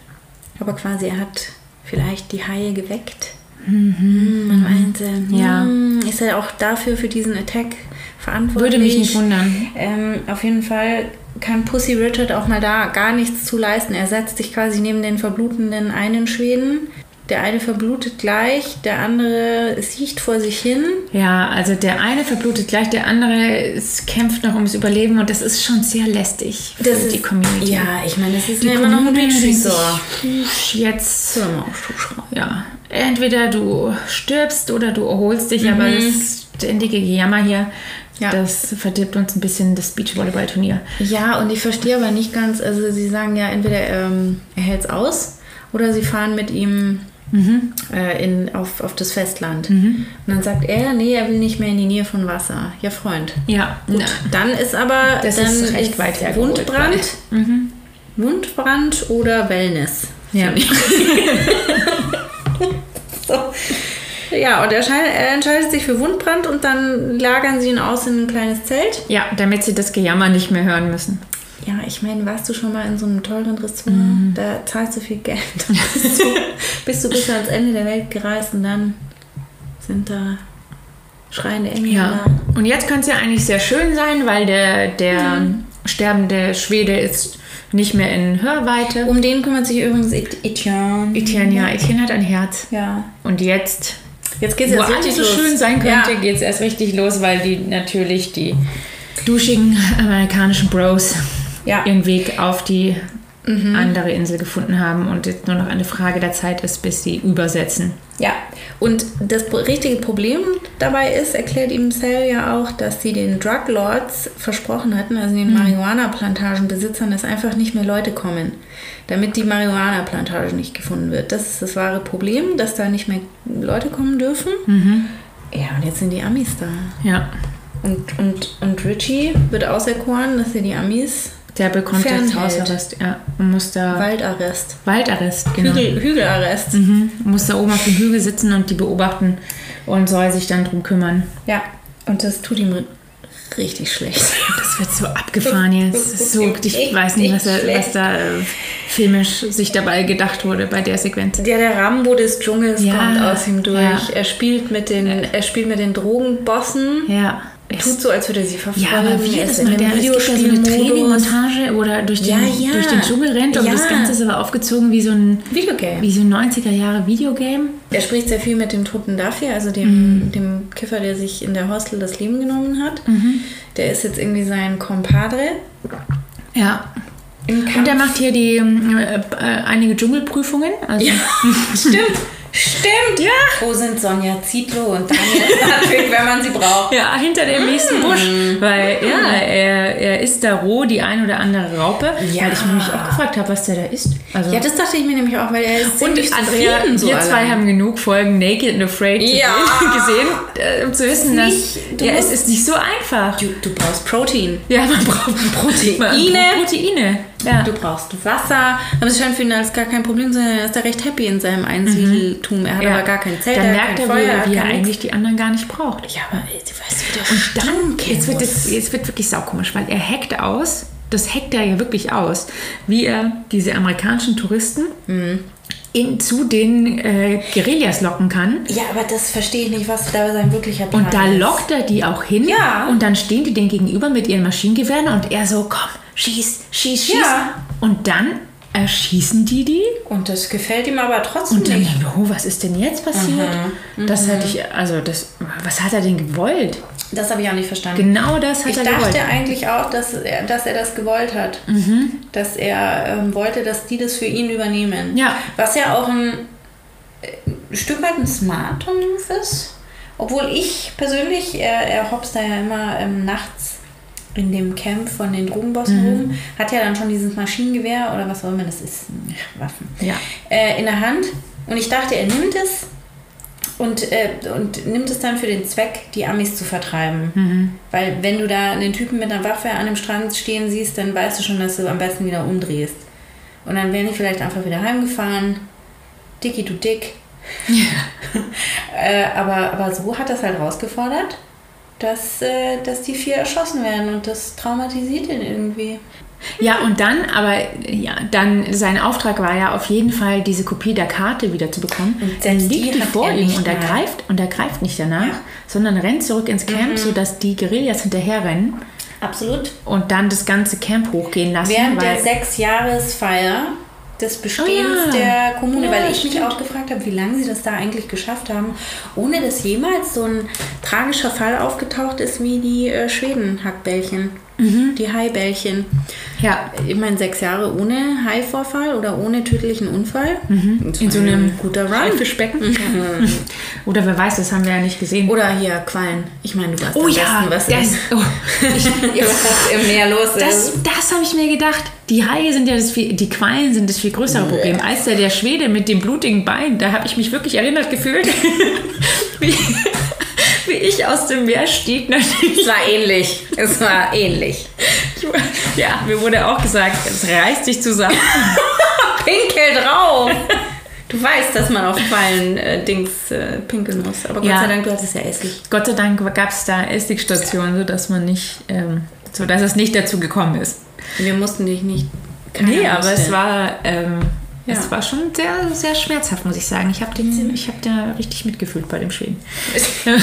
[SPEAKER 1] Aber quasi er hat vielleicht die Haie geweckt. Mhm. Man meinte,
[SPEAKER 2] Ja.
[SPEAKER 1] hm, ist er auch dafür für diesen Attack verantwortlich?
[SPEAKER 2] Würde mich nicht wundern.
[SPEAKER 1] Ähm, auf jeden Fall kann Pussy Richard auch mal da gar nichts zu leisten. Er setzt sich quasi neben den verblutenden einen Schweden. Der eine verblutet gleich, der andere siecht vor sich hin.
[SPEAKER 2] Ja, also der eine verblutet gleich, der andere kämpft noch ums Überleben und das ist schon sehr lästig für
[SPEAKER 1] Das
[SPEAKER 2] die
[SPEAKER 1] ist-
[SPEAKER 2] Community.
[SPEAKER 1] Ja, ich meine, es ist
[SPEAKER 2] Die
[SPEAKER 1] ja immer noch ein
[SPEAKER 2] sich, Jetzt, ja, entweder du stirbst oder du erholst dich, aber das ständige Gejammer hier,
[SPEAKER 1] Mhm. Ja.
[SPEAKER 2] das verdirbt uns ein bisschen das Beachvolleyball-Turnier.
[SPEAKER 1] Ja, und ich verstehe aber nicht ganz, also sie sagen ja, entweder ähm, er hält es aus oder sie fahren mit ihm äh, in, auf, auf das Festland. Und dann sagt er, nee, er will nicht mehr in die Nähe von Wasser. Ja, Freund.
[SPEAKER 2] Ja,
[SPEAKER 1] Gut, dann ist aber
[SPEAKER 2] Das
[SPEAKER 1] dann
[SPEAKER 2] ist recht weit hergeholt,
[SPEAKER 1] Wundbrand. Wundbrand oder Wellness.
[SPEAKER 2] Ja.
[SPEAKER 1] so. Ja, und er, er entscheidet sich für Wundbrand und dann lagern sie ihn aus in ein kleines Zelt.
[SPEAKER 2] Ja, damit sie das Gejammer nicht mehr hören müssen.
[SPEAKER 1] Ja, ich meine, warst du schon mal in so einem teuren Restaurant? Da zahlst du viel Geld. Bist du, bist du bis ans Ende der Welt gereist und dann sind da schreiende Engel
[SPEAKER 2] Ja.
[SPEAKER 1] da.
[SPEAKER 2] Und jetzt könnte es ja eigentlich sehr schön sein, weil der, der sterbende Schwede ist nicht mehr in Hörweite.
[SPEAKER 1] Um den kümmert sich übrigens Et- Etienne.
[SPEAKER 2] Etienne, ja, Etienne hat ein Herz.
[SPEAKER 1] Ja.
[SPEAKER 2] Und jetzt,
[SPEAKER 1] Jetzt geht's
[SPEAKER 2] wo
[SPEAKER 1] jetzt
[SPEAKER 2] alles
[SPEAKER 1] richtig
[SPEAKER 2] so
[SPEAKER 1] los.
[SPEAKER 2] schön sein könnte,
[SPEAKER 1] Ja.
[SPEAKER 2] geht es erst richtig los, weil die natürlich die duschigen amerikanischen Bros
[SPEAKER 1] Ja.
[SPEAKER 2] Ihren Weg auf die andere Insel gefunden haben und jetzt nur noch eine Frage der Zeit ist, bis sie übersetzen.
[SPEAKER 1] Ja, und das richtige Problem dabei ist, erklärt ihm Cell ja auch, dass sie den Drug Lords versprochen hatten, also den Marihuana-Plantagenbesitzern, dass einfach nicht mehr Leute kommen, damit die Marihuana-Plantage nicht gefunden wird. Das ist das wahre Problem, dass da nicht mehr Leute kommen dürfen. Ja, und jetzt sind die Amis da.
[SPEAKER 2] Ja,
[SPEAKER 1] Und, und, und Richie wird auserkoren, dass er die Amis
[SPEAKER 2] der bekommt jetzt
[SPEAKER 1] Fernhält.
[SPEAKER 2] Hausarrest ja, und muss da
[SPEAKER 1] Waldarrest,
[SPEAKER 2] Waldarrest, genau.
[SPEAKER 1] Hügel, Hügelarrest.
[SPEAKER 2] Mhm. Muss da oben auf dem Hügel sitzen und die beobachten und soll sich dann drum kümmern.
[SPEAKER 1] Ja, und das tut ihm richtig schlecht.
[SPEAKER 2] Das wird so abgefahren jetzt. Das ist so, ich weiß nicht, was, er, was da äh, filmisch sich dabei gedacht wurde bei der Sequenz.
[SPEAKER 1] Ja, der Rambo des Dschungels
[SPEAKER 2] Ja,
[SPEAKER 1] kommt aus ihm durch.
[SPEAKER 2] ja.
[SPEAKER 1] Er spielt mit den, er spielt mit den Drogenbossen.
[SPEAKER 2] Ja.
[SPEAKER 1] Er tut so, als würde er sie verfolgen.
[SPEAKER 2] Ja, aber wie
[SPEAKER 1] ist einem
[SPEAKER 2] der, es so eine. Trainingmontage oder durch den,
[SPEAKER 1] Ja, ja.
[SPEAKER 2] durch den Dschungel rennt und
[SPEAKER 1] Ja.
[SPEAKER 2] das Ganze ist aber aufgezogen wie so ein,
[SPEAKER 1] Videogame.
[SPEAKER 2] wie so ein 90er Jahre Videogame.
[SPEAKER 1] Er spricht sehr viel mit dem toten Duffy, also
[SPEAKER 2] Mhm.
[SPEAKER 1] dem, dem Kiffer, der sich in der Hostel das Leben genommen hat.
[SPEAKER 2] Mhm.
[SPEAKER 1] Der ist jetzt irgendwie sein Compadre.
[SPEAKER 2] Ja. Und er macht hier die äh, äh, einige Dschungelprüfungen. Also,
[SPEAKER 1] Ja, stimmt. Stimmt.
[SPEAKER 2] Ja.
[SPEAKER 1] Wo sind Sonja Zietlow und Daniel Hartwig, wenn man sie braucht?
[SPEAKER 2] Ja, hinter dem nächsten Busch. Weil, ja, er, er isst da roh die ein oder andere Raupe.
[SPEAKER 1] Ja.
[SPEAKER 2] Weil ich mich auch gefragt habe, was der da isst. Also,
[SPEAKER 1] Ja, das dachte ich mir nämlich auch, weil er ist
[SPEAKER 2] und Andrea,
[SPEAKER 1] so
[SPEAKER 2] wir zwei haben genug Folgen Naked and Afraid
[SPEAKER 1] Ja.
[SPEAKER 2] gesehen, äh, um zu wissen, dass ja, es ist nicht so einfach.
[SPEAKER 1] Du, du brauchst Protein.
[SPEAKER 2] Ja, man braucht
[SPEAKER 1] Proteine.
[SPEAKER 2] Man braucht Proteine. Ja.
[SPEAKER 1] Du brauchst Wasser. Aber es scheint für ihn als gar kein Problem zu sein. Er ist da recht happy in seinem Einsiedeltum. Er hat
[SPEAKER 2] Ja.
[SPEAKER 1] aber gar kein Zelt,
[SPEAKER 2] Dann
[SPEAKER 1] er
[SPEAKER 2] merkt er,
[SPEAKER 1] Feuer,
[SPEAKER 2] wie, wie er eigentlich die anderen gar nicht braucht.
[SPEAKER 1] Ja, aber du weißt, wie der
[SPEAKER 2] Und dann, jetzt wird, es, jetzt wird wirklich saukomisch, weil er hackt aus, das hackt er ja wirklich aus, wie er diese amerikanischen Touristen
[SPEAKER 1] Mhm.
[SPEAKER 2] in, zu den äh, Guerillas locken kann.
[SPEAKER 1] Ja, aber das verstehe ich nicht, was da sein wirklicher Plan
[SPEAKER 2] Und da
[SPEAKER 1] ist.
[SPEAKER 2] lockt er die auch hin.
[SPEAKER 1] Ja.
[SPEAKER 2] Und dann stehen die denen gegenüber mit ihren Maschinengewehren und er so, komm, schieß, schieß, schieß.
[SPEAKER 1] Ja.
[SPEAKER 2] Und dann erschießen die die.
[SPEAKER 1] Und das gefällt ihm aber trotzdem
[SPEAKER 2] Und dann,
[SPEAKER 1] nicht.
[SPEAKER 2] oh, was ist denn jetzt passiert? Das hatte ich, also das, was hat er denn gewollt?
[SPEAKER 1] Das habe ich auch nicht verstanden.
[SPEAKER 2] Genau das hat
[SPEAKER 1] Ich
[SPEAKER 2] er
[SPEAKER 1] dachte
[SPEAKER 2] gewollt.
[SPEAKER 1] eigentlich auch, dass er, dass er das gewollt hat. Dass er ähm, wollte, dass die das für ihn übernehmen.
[SPEAKER 2] Ja.
[SPEAKER 1] Was ja auch ein, äh, Stück weit ein smarter Move ist. Obwohl ich persönlich, er, er hopst da ja immer ähm, nachts in dem Camp von den Drogenbossen
[SPEAKER 2] Mhm.
[SPEAKER 1] rum, hat ja dann schon dieses Maschinengewehr oder was auch immer das ist, Waffen,
[SPEAKER 2] Ja.
[SPEAKER 1] äh, in der Hand. Und ich dachte, er nimmt es und, äh, und nimmt es dann für den Zweck, die Amis zu vertreiben.
[SPEAKER 2] Mhm.
[SPEAKER 1] Weil wenn du da einen Typen mit einer Waffe an dem Strand stehen siehst, dann weißt du schon, dass du am besten wieder umdrehst. Und dann wären die vielleicht einfach wieder heimgefahren. Dicky du dick. äh, aber, aber so hat das halt rausgefordert, dass, äh, dass die vier erschossen werden und das traumatisiert ihn irgendwie.
[SPEAKER 2] Ja, und dann, aber ja, dann sein Auftrag war ja auf jeden Fall, diese Kopie der Karte wieder zu bekommen.
[SPEAKER 1] Und
[SPEAKER 2] dann
[SPEAKER 1] die
[SPEAKER 2] liegt die
[SPEAKER 1] hat
[SPEAKER 2] vor ihm und er greift und er greift nicht danach,
[SPEAKER 1] Ja. Mhm.
[SPEAKER 2] sondern rennt zurück ins Camp, sodass die Guerillas hinterherrennen
[SPEAKER 1] Absolut.
[SPEAKER 2] und dann das ganze Camp hochgehen lassen.
[SPEAKER 1] Während der Sechsjahresfeier des Bestehens
[SPEAKER 2] Oh ja.
[SPEAKER 1] der Kommune,
[SPEAKER 2] Ja,
[SPEAKER 1] weil ich mich
[SPEAKER 2] stimmt.
[SPEAKER 1] auch gefragt habe, wie lange sie das da eigentlich geschafft haben, ohne dass jemals so ein tragischer Fall aufgetaucht ist wie die äh, Schweden-Hackbällchen,
[SPEAKER 2] Mhm.
[SPEAKER 1] die Haibällchen.
[SPEAKER 2] ja,
[SPEAKER 1] Ich meine, sechs Jahre ohne Haivorfall oder ohne tödlichen Unfall.
[SPEAKER 2] Mhm. in so einem
[SPEAKER 1] ein guter Run.
[SPEAKER 2] Haifischbecken. Oder wer weiß, das haben wir ja nicht gesehen.
[SPEAKER 1] Oder hier Quallen. Ich meine, du weißt
[SPEAKER 2] oh ja,
[SPEAKER 1] besten, was,
[SPEAKER 2] das,
[SPEAKER 1] ist,
[SPEAKER 2] oh, ich,
[SPEAKER 1] was im Meer los
[SPEAKER 2] Das,
[SPEAKER 1] ist.
[SPEAKER 2] das habe ich mir gedacht. Die Haie sind ja das viel, die Quallen sind das viel größere Problem. Als der, der Schwede mit dem blutigen Bein, da habe ich mich wirklich erinnert gefühlt, wie, ich aus dem Meer stieg. Natürlich.
[SPEAKER 1] Es war ähnlich. Es war ähnlich.
[SPEAKER 2] Ja, mir wurde auch gesagt, es reißt dich zusammen.
[SPEAKER 1] Pinkel drauf. Du weißt, dass man auf Quallen äh, Dings äh, pinkeln muss. Aber Gott
[SPEAKER 2] Ja.
[SPEAKER 1] sei Dank, du hattest ja Essig.
[SPEAKER 2] Gott sei Dank gab es da Essigstationen, sodass man nicht, ähm, sodass es nicht dazu gekommen ist.
[SPEAKER 1] Wir mussten dich nicht.
[SPEAKER 2] Nee, aber es war, ähm,
[SPEAKER 1] Ja.
[SPEAKER 2] es war schon sehr, sehr schmerzhaft, muss ich sagen. Ich habe ich hab da richtig mitgefühlt bei dem Schweden.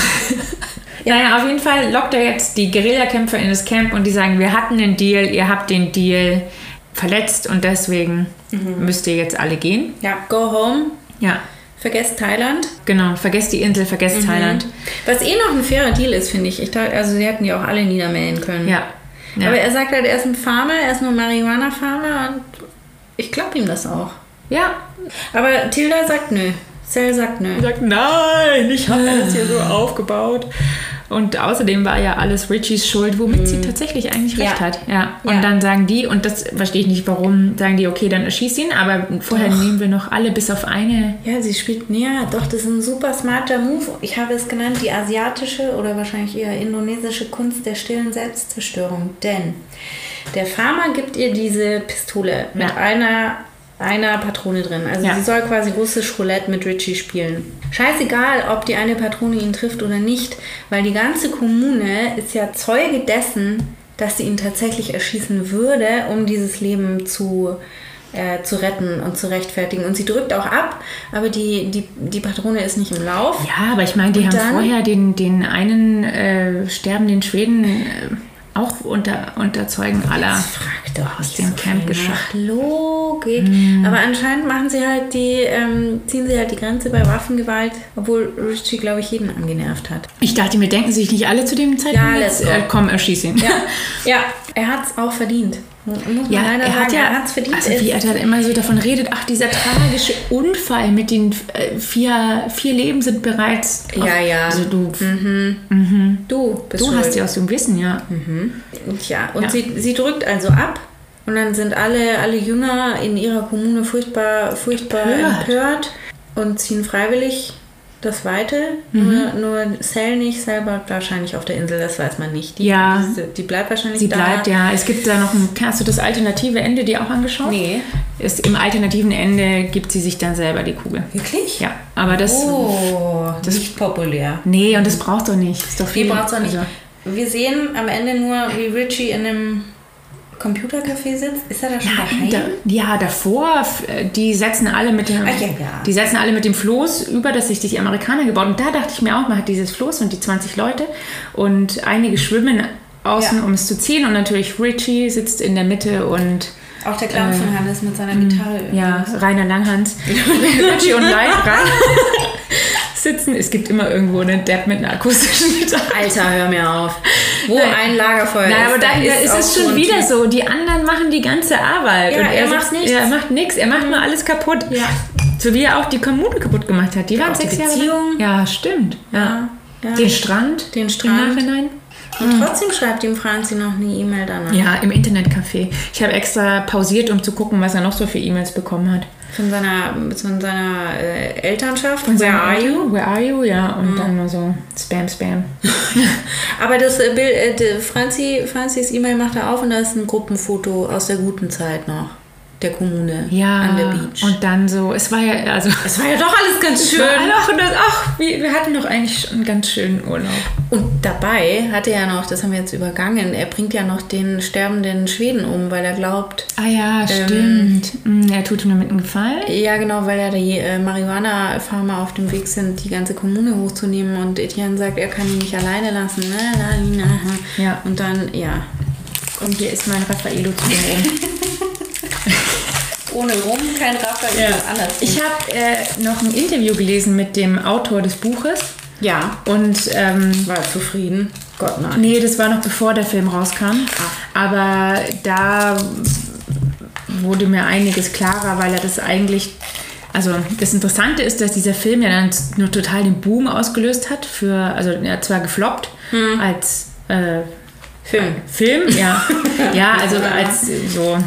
[SPEAKER 2] Naja, auf jeden Fall lockt er jetzt die Guerillakämpfer in das Camp und die sagen, wir hatten den Deal, ihr habt den Deal verletzt und deswegen müsst ihr jetzt alle gehen.
[SPEAKER 1] Ja, go home.
[SPEAKER 2] Ja,
[SPEAKER 1] Vergesst Thailand.
[SPEAKER 2] genau. Vergesst die Insel, vergesst Thailand.
[SPEAKER 1] Was eh noch ein fairer Deal ist, finde ich. ich dachte, also sie hätten die auch alle niedermähen können.
[SPEAKER 2] Ja. ja.
[SPEAKER 1] Aber er sagt halt, er ist ein Farmer, er ist nur Marihuana-Farmer und ich glaube ihm das auch.
[SPEAKER 2] Ja,
[SPEAKER 1] Aber Tilda sagt nö. Cell sagt nö.
[SPEAKER 2] sagt, nein, ich habe das hier so aufgebaut. Und außerdem war ja alles Richies Schuld, womit sie tatsächlich eigentlich recht
[SPEAKER 1] Mhm. Ja.
[SPEAKER 2] hat. Ja. Und
[SPEAKER 1] Ja.
[SPEAKER 2] dann sagen die, und das verstehe ich nicht, warum, sagen die, okay, dann erschieß ihn, aber vorher
[SPEAKER 1] Doch.
[SPEAKER 2] nehmen wir noch alle bis auf eine.
[SPEAKER 1] Ja, sie spielt, ja, doch, das ist ein super smarter Move. Ich habe es genannt, die asiatische oder wahrscheinlich eher indonesische Kunst der stillen Selbstzerstörung. Denn der Farmer gibt ihr diese Pistole mit
[SPEAKER 2] Ja.
[SPEAKER 1] einer, einer Patrone drin. Also
[SPEAKER 2] Ja.
[SPEAKER 1] sie soll quasi russisch Roulette mit Richie spielen. Scheißegal, ob die eine Patrone ihn trifft oder nicht, weil die ganze Kommune ist ja Zeuge dessen, dass sie ihn tatsächlich erschießen würde, um dieses Leben zu äh, zu retten und zu rechtfertigen. Und sie drückt auch ab, aber die, die, die Patrone ist nicht im Lauf.
[SPEAKER 2] Ja, aber ich meine, die
[SPEAKER 1] Und
[SPEAKER 2] haben vorher den, den einen äh, sterbenden Schweden äh, auch unter, unter Zeugen aller.
[SPEAKER 1] Frag doch
[SPEAKER 2] aus dem
[SPEAKER 1] so
[SPEAKER 2] Camp geschafft.
[SPEAKER 1] Logik.
[SPEAKER 2] Hm.
[SPEAKER 1] Aber anscheinend machen sie halt die, ähm, ziehen sie halt die Grenze bei Waffengewalt, obwohl Richie, glaube ich, jeden angenervt hat.
[SPEAKER 2] Ich dachte mir, denken sich nicht alle zu dem Zeitpunkt
[SPEAKER 1] Ja, let's go.
[SPEAKER 2] äh, komm, erschieß ihn.
[SPEAKER 1] Ja, ja er hat es auch verdient.
[SPEAKER 2] Ja, er hat ja, also wie er da immer so davon redet, ach, dieser tragische Unfall mit den äh, vier, vier Leben sind bereits.
[SPEAKER 1] Ja, ja.
[SPEAKER 2] Also du,
[SPEAKER 1] du bist
[SPEAKER 2] du hast die aus dem Wissen, ja.
[SPEAKER 1] Ja, und
[SPEAKER 2] Ja.
[SPEAKER 1] Sie, sie drückt also ab und dann sind alle, alle Jünger in ihrer Kommune furchtbar, furchtbar
[SPEAKER 2] Empört.
[SPEAKER 1] empört und ziehen freiwillig das Weite.
[SPEAKER 2] Mhm.
[SPEAKER 1] Nur, nur Cell nicht, bleibt wahrscheinlich auf der Insel, das weiß man nicht. Die,
[SPEAKER 2] Ja.
[SPEAKER 1] Die, die bleibt wahrscheinlich
[SPEAKER 2] Sie
[SPEAKER 1] da.
[SPEAKER 2] bleibt, ja. Es gibt da noch ein, hast du das alternative Ende dir auch angeschaut?
[SPEAKER 1] Nee.
[SPEAKER 2] Ist, Im alternativen Ende gibt sie sich dann selber die Kugel.
[SPEAKER 1] Wirklich?
[SPEAKER 2] Ja, aber das.
[SPEAKER 1] Oh, nicht populär.
[SPEAKER 2] Nee, und das braucht doch nicht. Ist doch
[SPEAKER 1] Die
[SPEAKER 2] viel.
[SPEAKER 1] braucht es auch nicht.
[SPEAKER 2] Also,
[SPEAKER 1] Wir sehen am Ende nur, wie Richie in einem Computercafé sitzt. Ist er da schon daheim?
[SPEAKER 2] da, ja, davor, äh, die setzen alle mit dem,
[SPEAKER 1] Ah, ja,
[SPEAKER 2] die setzen alle mit dem Floß über, das sich die Amerikaner gebaut. Und da dachte ich mir auch, man hat dieses Floß und die 20 Leute und einige schwimmen außen,
[SPEAKER 1] Ja.
[SPEAKER 2] um es zu ziehen. Und natürlich Richie sitzt in der Mitte und
[SPEAKER 1] Auch der Clown von Hannes mit seiner Gitarre.
[SPEAKER 2] Äh, ja, Rainer Langhans. Richie und rein sitzen. Es gibt immer irgendwo einen Depp mit einer akustischen Gitarre.
[SPEAKER 1] Alter, hör mir auf. Wo
[SPEAKER 2] Nein.
[SPEAKER 1] ein Lagerfeuer
[SPEAKER 2] Nein,
[SPEAKER 1] ist,
[SPEAKER 2] aber da ist,
[SPEAKER 1] auch
[SPEAKER 2] es
[SPEAKER 1] so
[SPEAKER 2] schon
[SPEAKER 1] ein
[SPEAKER 2] wieder so. Die anderen machen die ganze Arbeit.
[SPEAKER 1] Ja,
[SPEAKER 2] und
[SPEAKER 1] er
[SPEAKER 2] sitzt-
[SPEAKER 1] macht nichts.
[SPEAKER 2] Ja, er macht nichts. Er macht nur alles kaputt.
[SPEAKER 1] Ja.
[SPEAKER 2] So wie er auch die Kommune kaputt gemacht hat. Die waren
[SPEAKER 1] auch die
[SPEAKER 2] sechs Jahre. Ja, stimmt. Ja.
[SPEAKER 1] Ja, ja.
[SPEAKER 2] Den Strand.
[SPEAKER 1] Den Strand.
[SPEAKER 2] Im Nachhinein.
[SPEAKER 1] Und trotzdem schreibt ihm Franzi noch eine E-Mail danach.
[SPEAKER 2] Ja, im Internetcafé. Ich habe extra pausiert, um zu gucken, was er noch so für E-Mails bekommen hat.
[SPEAKER 1] Von seiner, von seiner äh, Elternschaft.
[SPEAKER 2] Von
[SPEAKER 1] Where are you?
[SPEAKER 2] Where are you? Ja, und dann nur so Spam, Spam.
[SPEAKER 1] Aber das äh, Bild, äh, die Franzi, Franzis E-Mail macht er auf und da ist ein Gruppenfoto aus der guten Zeit noch. Der Kommune.
[SPEAKER 2] Ja,
[SPEAKER 1] An der Beach.
[SPEAKER 2] und dann so, es war ja, also...
[SPEAKER 1] es war ja doch alles ganz schön.
[SPEAKER 2] Ach, ach wir, wir hatten doch eigentlich einen ganz schönen Urlaub.
[SPEAKER 1] Und dabei hat er ja noch, das haben wir jetzt übergangen, er bringt ja noch den sterbenden Schweden um, weil er glaubt,
[SPEAKER 2] Ah ja, stimmt. Mm, er tut ihm damit einen Gefallen.
[SPEAKER 1] Ja, genau, weil ja die äh, Marihuana-Farmer auf dem Weg sind, die ganze Kommune hochzunehmen und Etienne sagt, er kann ihn nicht alleine lassen. Na, na, na.
[SPEAKER 2] Ja.
[SPEAKER 1] Und dann, ja,
[SPEAKER 2] Und hier ist mein Raffaello zu dem
[SPEAKER 1] ohne Rum kein Raphael,
[SPEAKER 2] Ja.
[SPEAKER 1] anders.
[SPEAKER 2] Ich habe äh, noch ein Interview gelesen mit dem Autor des Buches.
[SPEAKER 1] ja,
[SPEAKER 2] Und ähm,
[SPEAKER 1] war zufrieden. Gott nein.
[SPEAKER 2] nee, das war noch bevor der Film rauskam. Aber da wurde mir einiges klarer, weil er das eigentlich. Also das Interessante ist, dass dieser Film ja dann nur total den Boom ausgelöst hat. Für, also er hat zwar gefloppt als äh,
[SPEAKER 1] Film.
[SPEAKER 2] Film, ja. ja, also als so,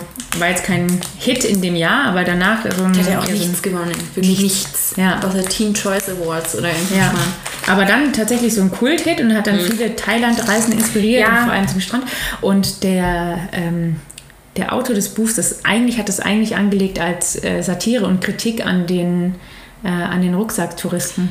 [SPEAKER 2] war jetzt kein Hit in dem Jahr, aber danach so ein,
[SPEAKER 1] Hat er auch nichts gewonnen. Wirklich nichts.
[SPEAKER 2] Ja.
[SPEAKER 1] Außer Teen Choice Awards oder irgendwas.
[SPEAKER 2] Ja, aber dann tatsächlich so ein Kult-Hit und hat dann viele Thailand-Reisen inspiriert,
[SPEAKER 1] Ja.
[SPEAKER 2] vor allem zum Strand. Und der, ähm, der Autor des Buchs, das eigentlich hat es eigentlich angelegt als äh, Satire und Kritik an den, äh, an den Rucksacktouristen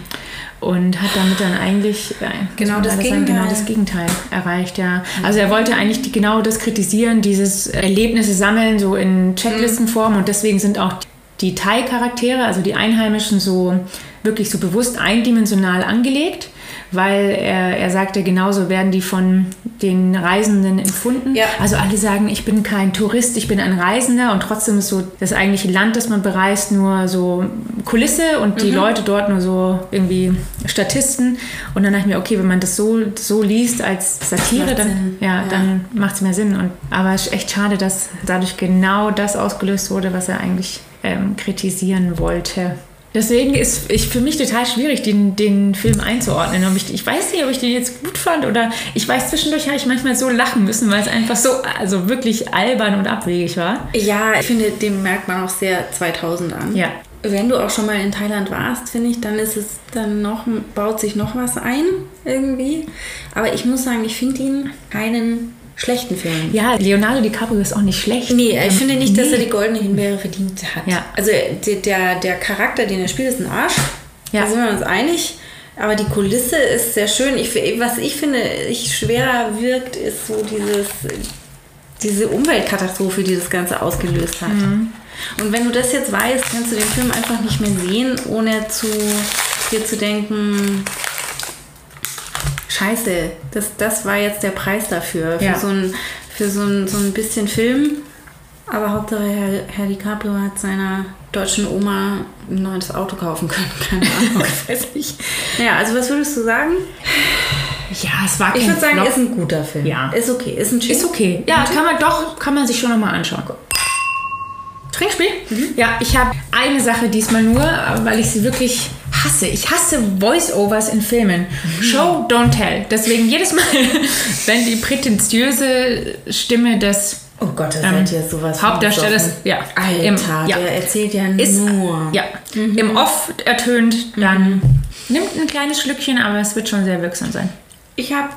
[SPEAKER 2] und hat damit dann eigentlich äh,
[SPEAKER 1] Genau das
[SPEAKER 2] leider
[SPEAKER 1] Gegenteil.
[SPEAKER 2] genau das Gegenteil erreicht, ja. Also er wollte eigentlich die, genau das kritisieren, dieses Erlebnisse sammeln, so in Checklistenform und deswegen sind auch die Thai-Charaktere, also die Einheimischen, so wirklich so bewusst eindimensional angelegt, weil er, er sagte, genauso werden die von den Reisenden empfunden.
[SPEAKER 1] Ja.
[SPEAKER 2] Also alle sagen, ich bin kein Tourist, ich bin ein Reisender und trotzdem ist so das eigentliche Land, das man bereist, nur so Kulisse und die Leute dort nur so irgendwie Statisten. Und dann dachte ich mir, okay, wenn man das so, so liest als Satire, dann,
[SPEAKER 1] Sinn.
[SPEAKER 2] ja,
[SPEAKER 1] Ja.
[SPEAKER 2] dann macht es mehr Sinn. Und, aber es ist echt schade, dass dadurch genau das ausgelöst wurde, was er eigentlich ähm, kritisieren wollte. Deswegen ist ich für mich total schwierig, den, den Film einzuordnen. Ich, ich weiß nicht, ob ich den jetzt gut fand oder ich weiß, zwischendurch habe ich manchmal so lachen müssen, weil es einfach so also wirklich albern und abwegig war.
[SPEAKER 1] Ja, ich finde, dem merkt man auch sehr 2000 an.
[SPEAKER 2] Ja.
[SPEAKER 1] Wenn du auch schon mal in Thailand warst, finde ich, dann ist es dann noch, baut sich noch was ein irgendwie. Aber ich muss sagen, ich finde ihn keinen schlechten Film.
[SPEAKER 2] Ja, Leonardo DiCaprio ist auch nicht schlecht.
[SPEAKER 1] Nee, ich
[SPEAKER 2] Ähm,
[SPEAKER 1] finde nicht, dass
[SPEAKER 2] nee.
[SPEAKER 1] er die goldene Himbeere verdient hat.
[SPEAKER 2] Ja.
[SPEAKER 1] Also der, der, der Charakter, den er spielt, ist ein Arsch.
[SPEAKER 2] Ja.
[SPEAKER 1] Da sind wir uns einig. Aber die Kulisse ist sehr schön. Ich, was ich finde, ich schwerer wirkt, ist so dieses, diese Umweltkatastrophe, die das Ganze ausgelöst hat.
[SPEAKER 2] Mhm.
[SPEAKER 1] Und wenn du das jetzt weißt, kannst du den Film einfach nicht mehr sehen, ohne zu dir zu denken, Scheiße, das, das war jetzt der Preis dafür. Für
[SPEAKER 2] Ja.
[SPEAKER 1] so ein, für so ein, so ein bisschen Film. Aber Hauptsache Herr, Herr DiCaprio hat seiner deutschen Oma ein neues Auto kaufen können. Keine Ahnung, ich weiß nicht. Naja, also was würdest du sagen?
[SPEAKER 2] Ja, es war kein
[SPEAKER 1] Ich würde sagen,
[SPEAKER 2] Flop.
[SPEAKER 1] ist ein guter Film.
[SPEAKER 2] Ja.
[SPEAKER 1] Ist okay. Ist ein
[SPEAKER 2] Ist okay. Ja, kann man doch, kann man sich schon nochmal anschauen. Trinkspiel? Ja, ich habe eine Sache diesmal nur, weil ich sie wirklich hasse. Ich hasse Voice-Overs in Filmen. Show, don't tell. Deswegen jedes Mal, wenn die prätentiöse Stimme des
[SPEAKER 1] Oh Gott, das
[SPEAKER 2] ähm,
[SPEAKER 1] ihr sowas von
[SPEAKER 2] Hauptdarstellers,
[SPEAKER 1] besoffen.
[SPEAKER 2] ja,
[SPEAKER 1] Alter,
[SPEAKER 2] im- ja.
[SPEAKER 1] der erzählt ja
[SPEAKER 2] ist,
[SPEAKER 1] nur.
[SPEAKER 2] ja, im Off ertönt, dann nimmt ein kleines Schlückchen, aber es wird schon sehr wirksam sein.
[SPEAKER 1] Ich habe,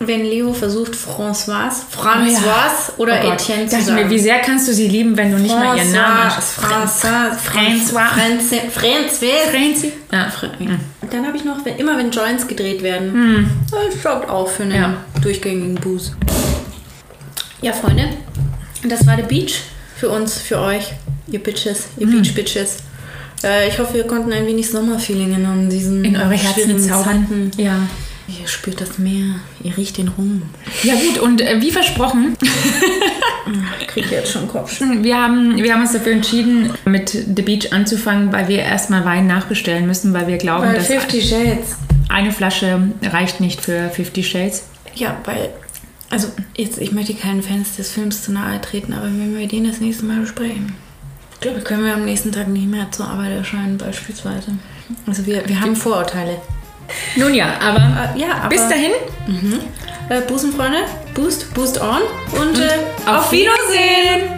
[SPEAKER 1] wenn Leo versucht, Françoise, Françoise oder
[SPEAKER 2] Oh.
[SPEAKER 1] Etienne zu sagen.
[SPEAKER 2] mir, wie sehr kannst du sie lieben, wenn du nicht mal ihren Namen
[SPEAKER 1] François,
[SPEAKER 2] François.
[SPEAKER 1] François, François.
[SPEAKER 2] Francie? Ja.
[SPEAKER 1] Dann habe ich noch, wenn, immer wenn Joints gedreht werden, das schaut auch für einen
[SPEAKER 2] Ja.
[SPEAKER 1] durchgängigen Boost. Ja, Freunde, das war The Beach für uns, für euch, ihr Bitches, ihr Beach Bitches. Äh, ich hoffe, wir konnten ein wenig Sommerfeeling in diesen
[SPEAKER 2] In eure Herzen zaubern. Ja.
[SPEAKER 1] Ihr spürt das Meer, ihr riecht den Rum.
[SPEAKER 2] Ja gut, und äh, wie versprochen,
[SPEAKER 1] Ich kriege jetzt schon Kopfschmerzen.
[SPEAKER 2] wir haben, wir haben uns dafür entschieden, mit The Beach anzufangen, weil wir erstmal Wein nachbestellen müssen, weil wir glauben,
[SPEAKER 1] Weil
[SPEAKER 2] dass
[SPEAKER 1] 50 Shades.
[SPEAKER 2] eine Flasche reicht nicht für 50 Shades.
[SPEAKER 1] Ja, weil, also jetzt, ich möchte keinen Fans des Films zu nahe treten, aber wenn wir den das nächste Mal besprechen, ich glaube, können wir am nächsten Tag nicht mehr zur Arbeit erscheinen, beispielsweise. Also wir, wir haben Vorurteile.
[SPEAKER 2] Nun ja, aber
[SPEAKER 1] Äh, ja, aber
[SPEAKER 2] bis dahin,
[SPEAKER 1] äh, Busenfreunde, Boost, Boost on und, äh,
[SPEAKER 2] auf Wiedersehen!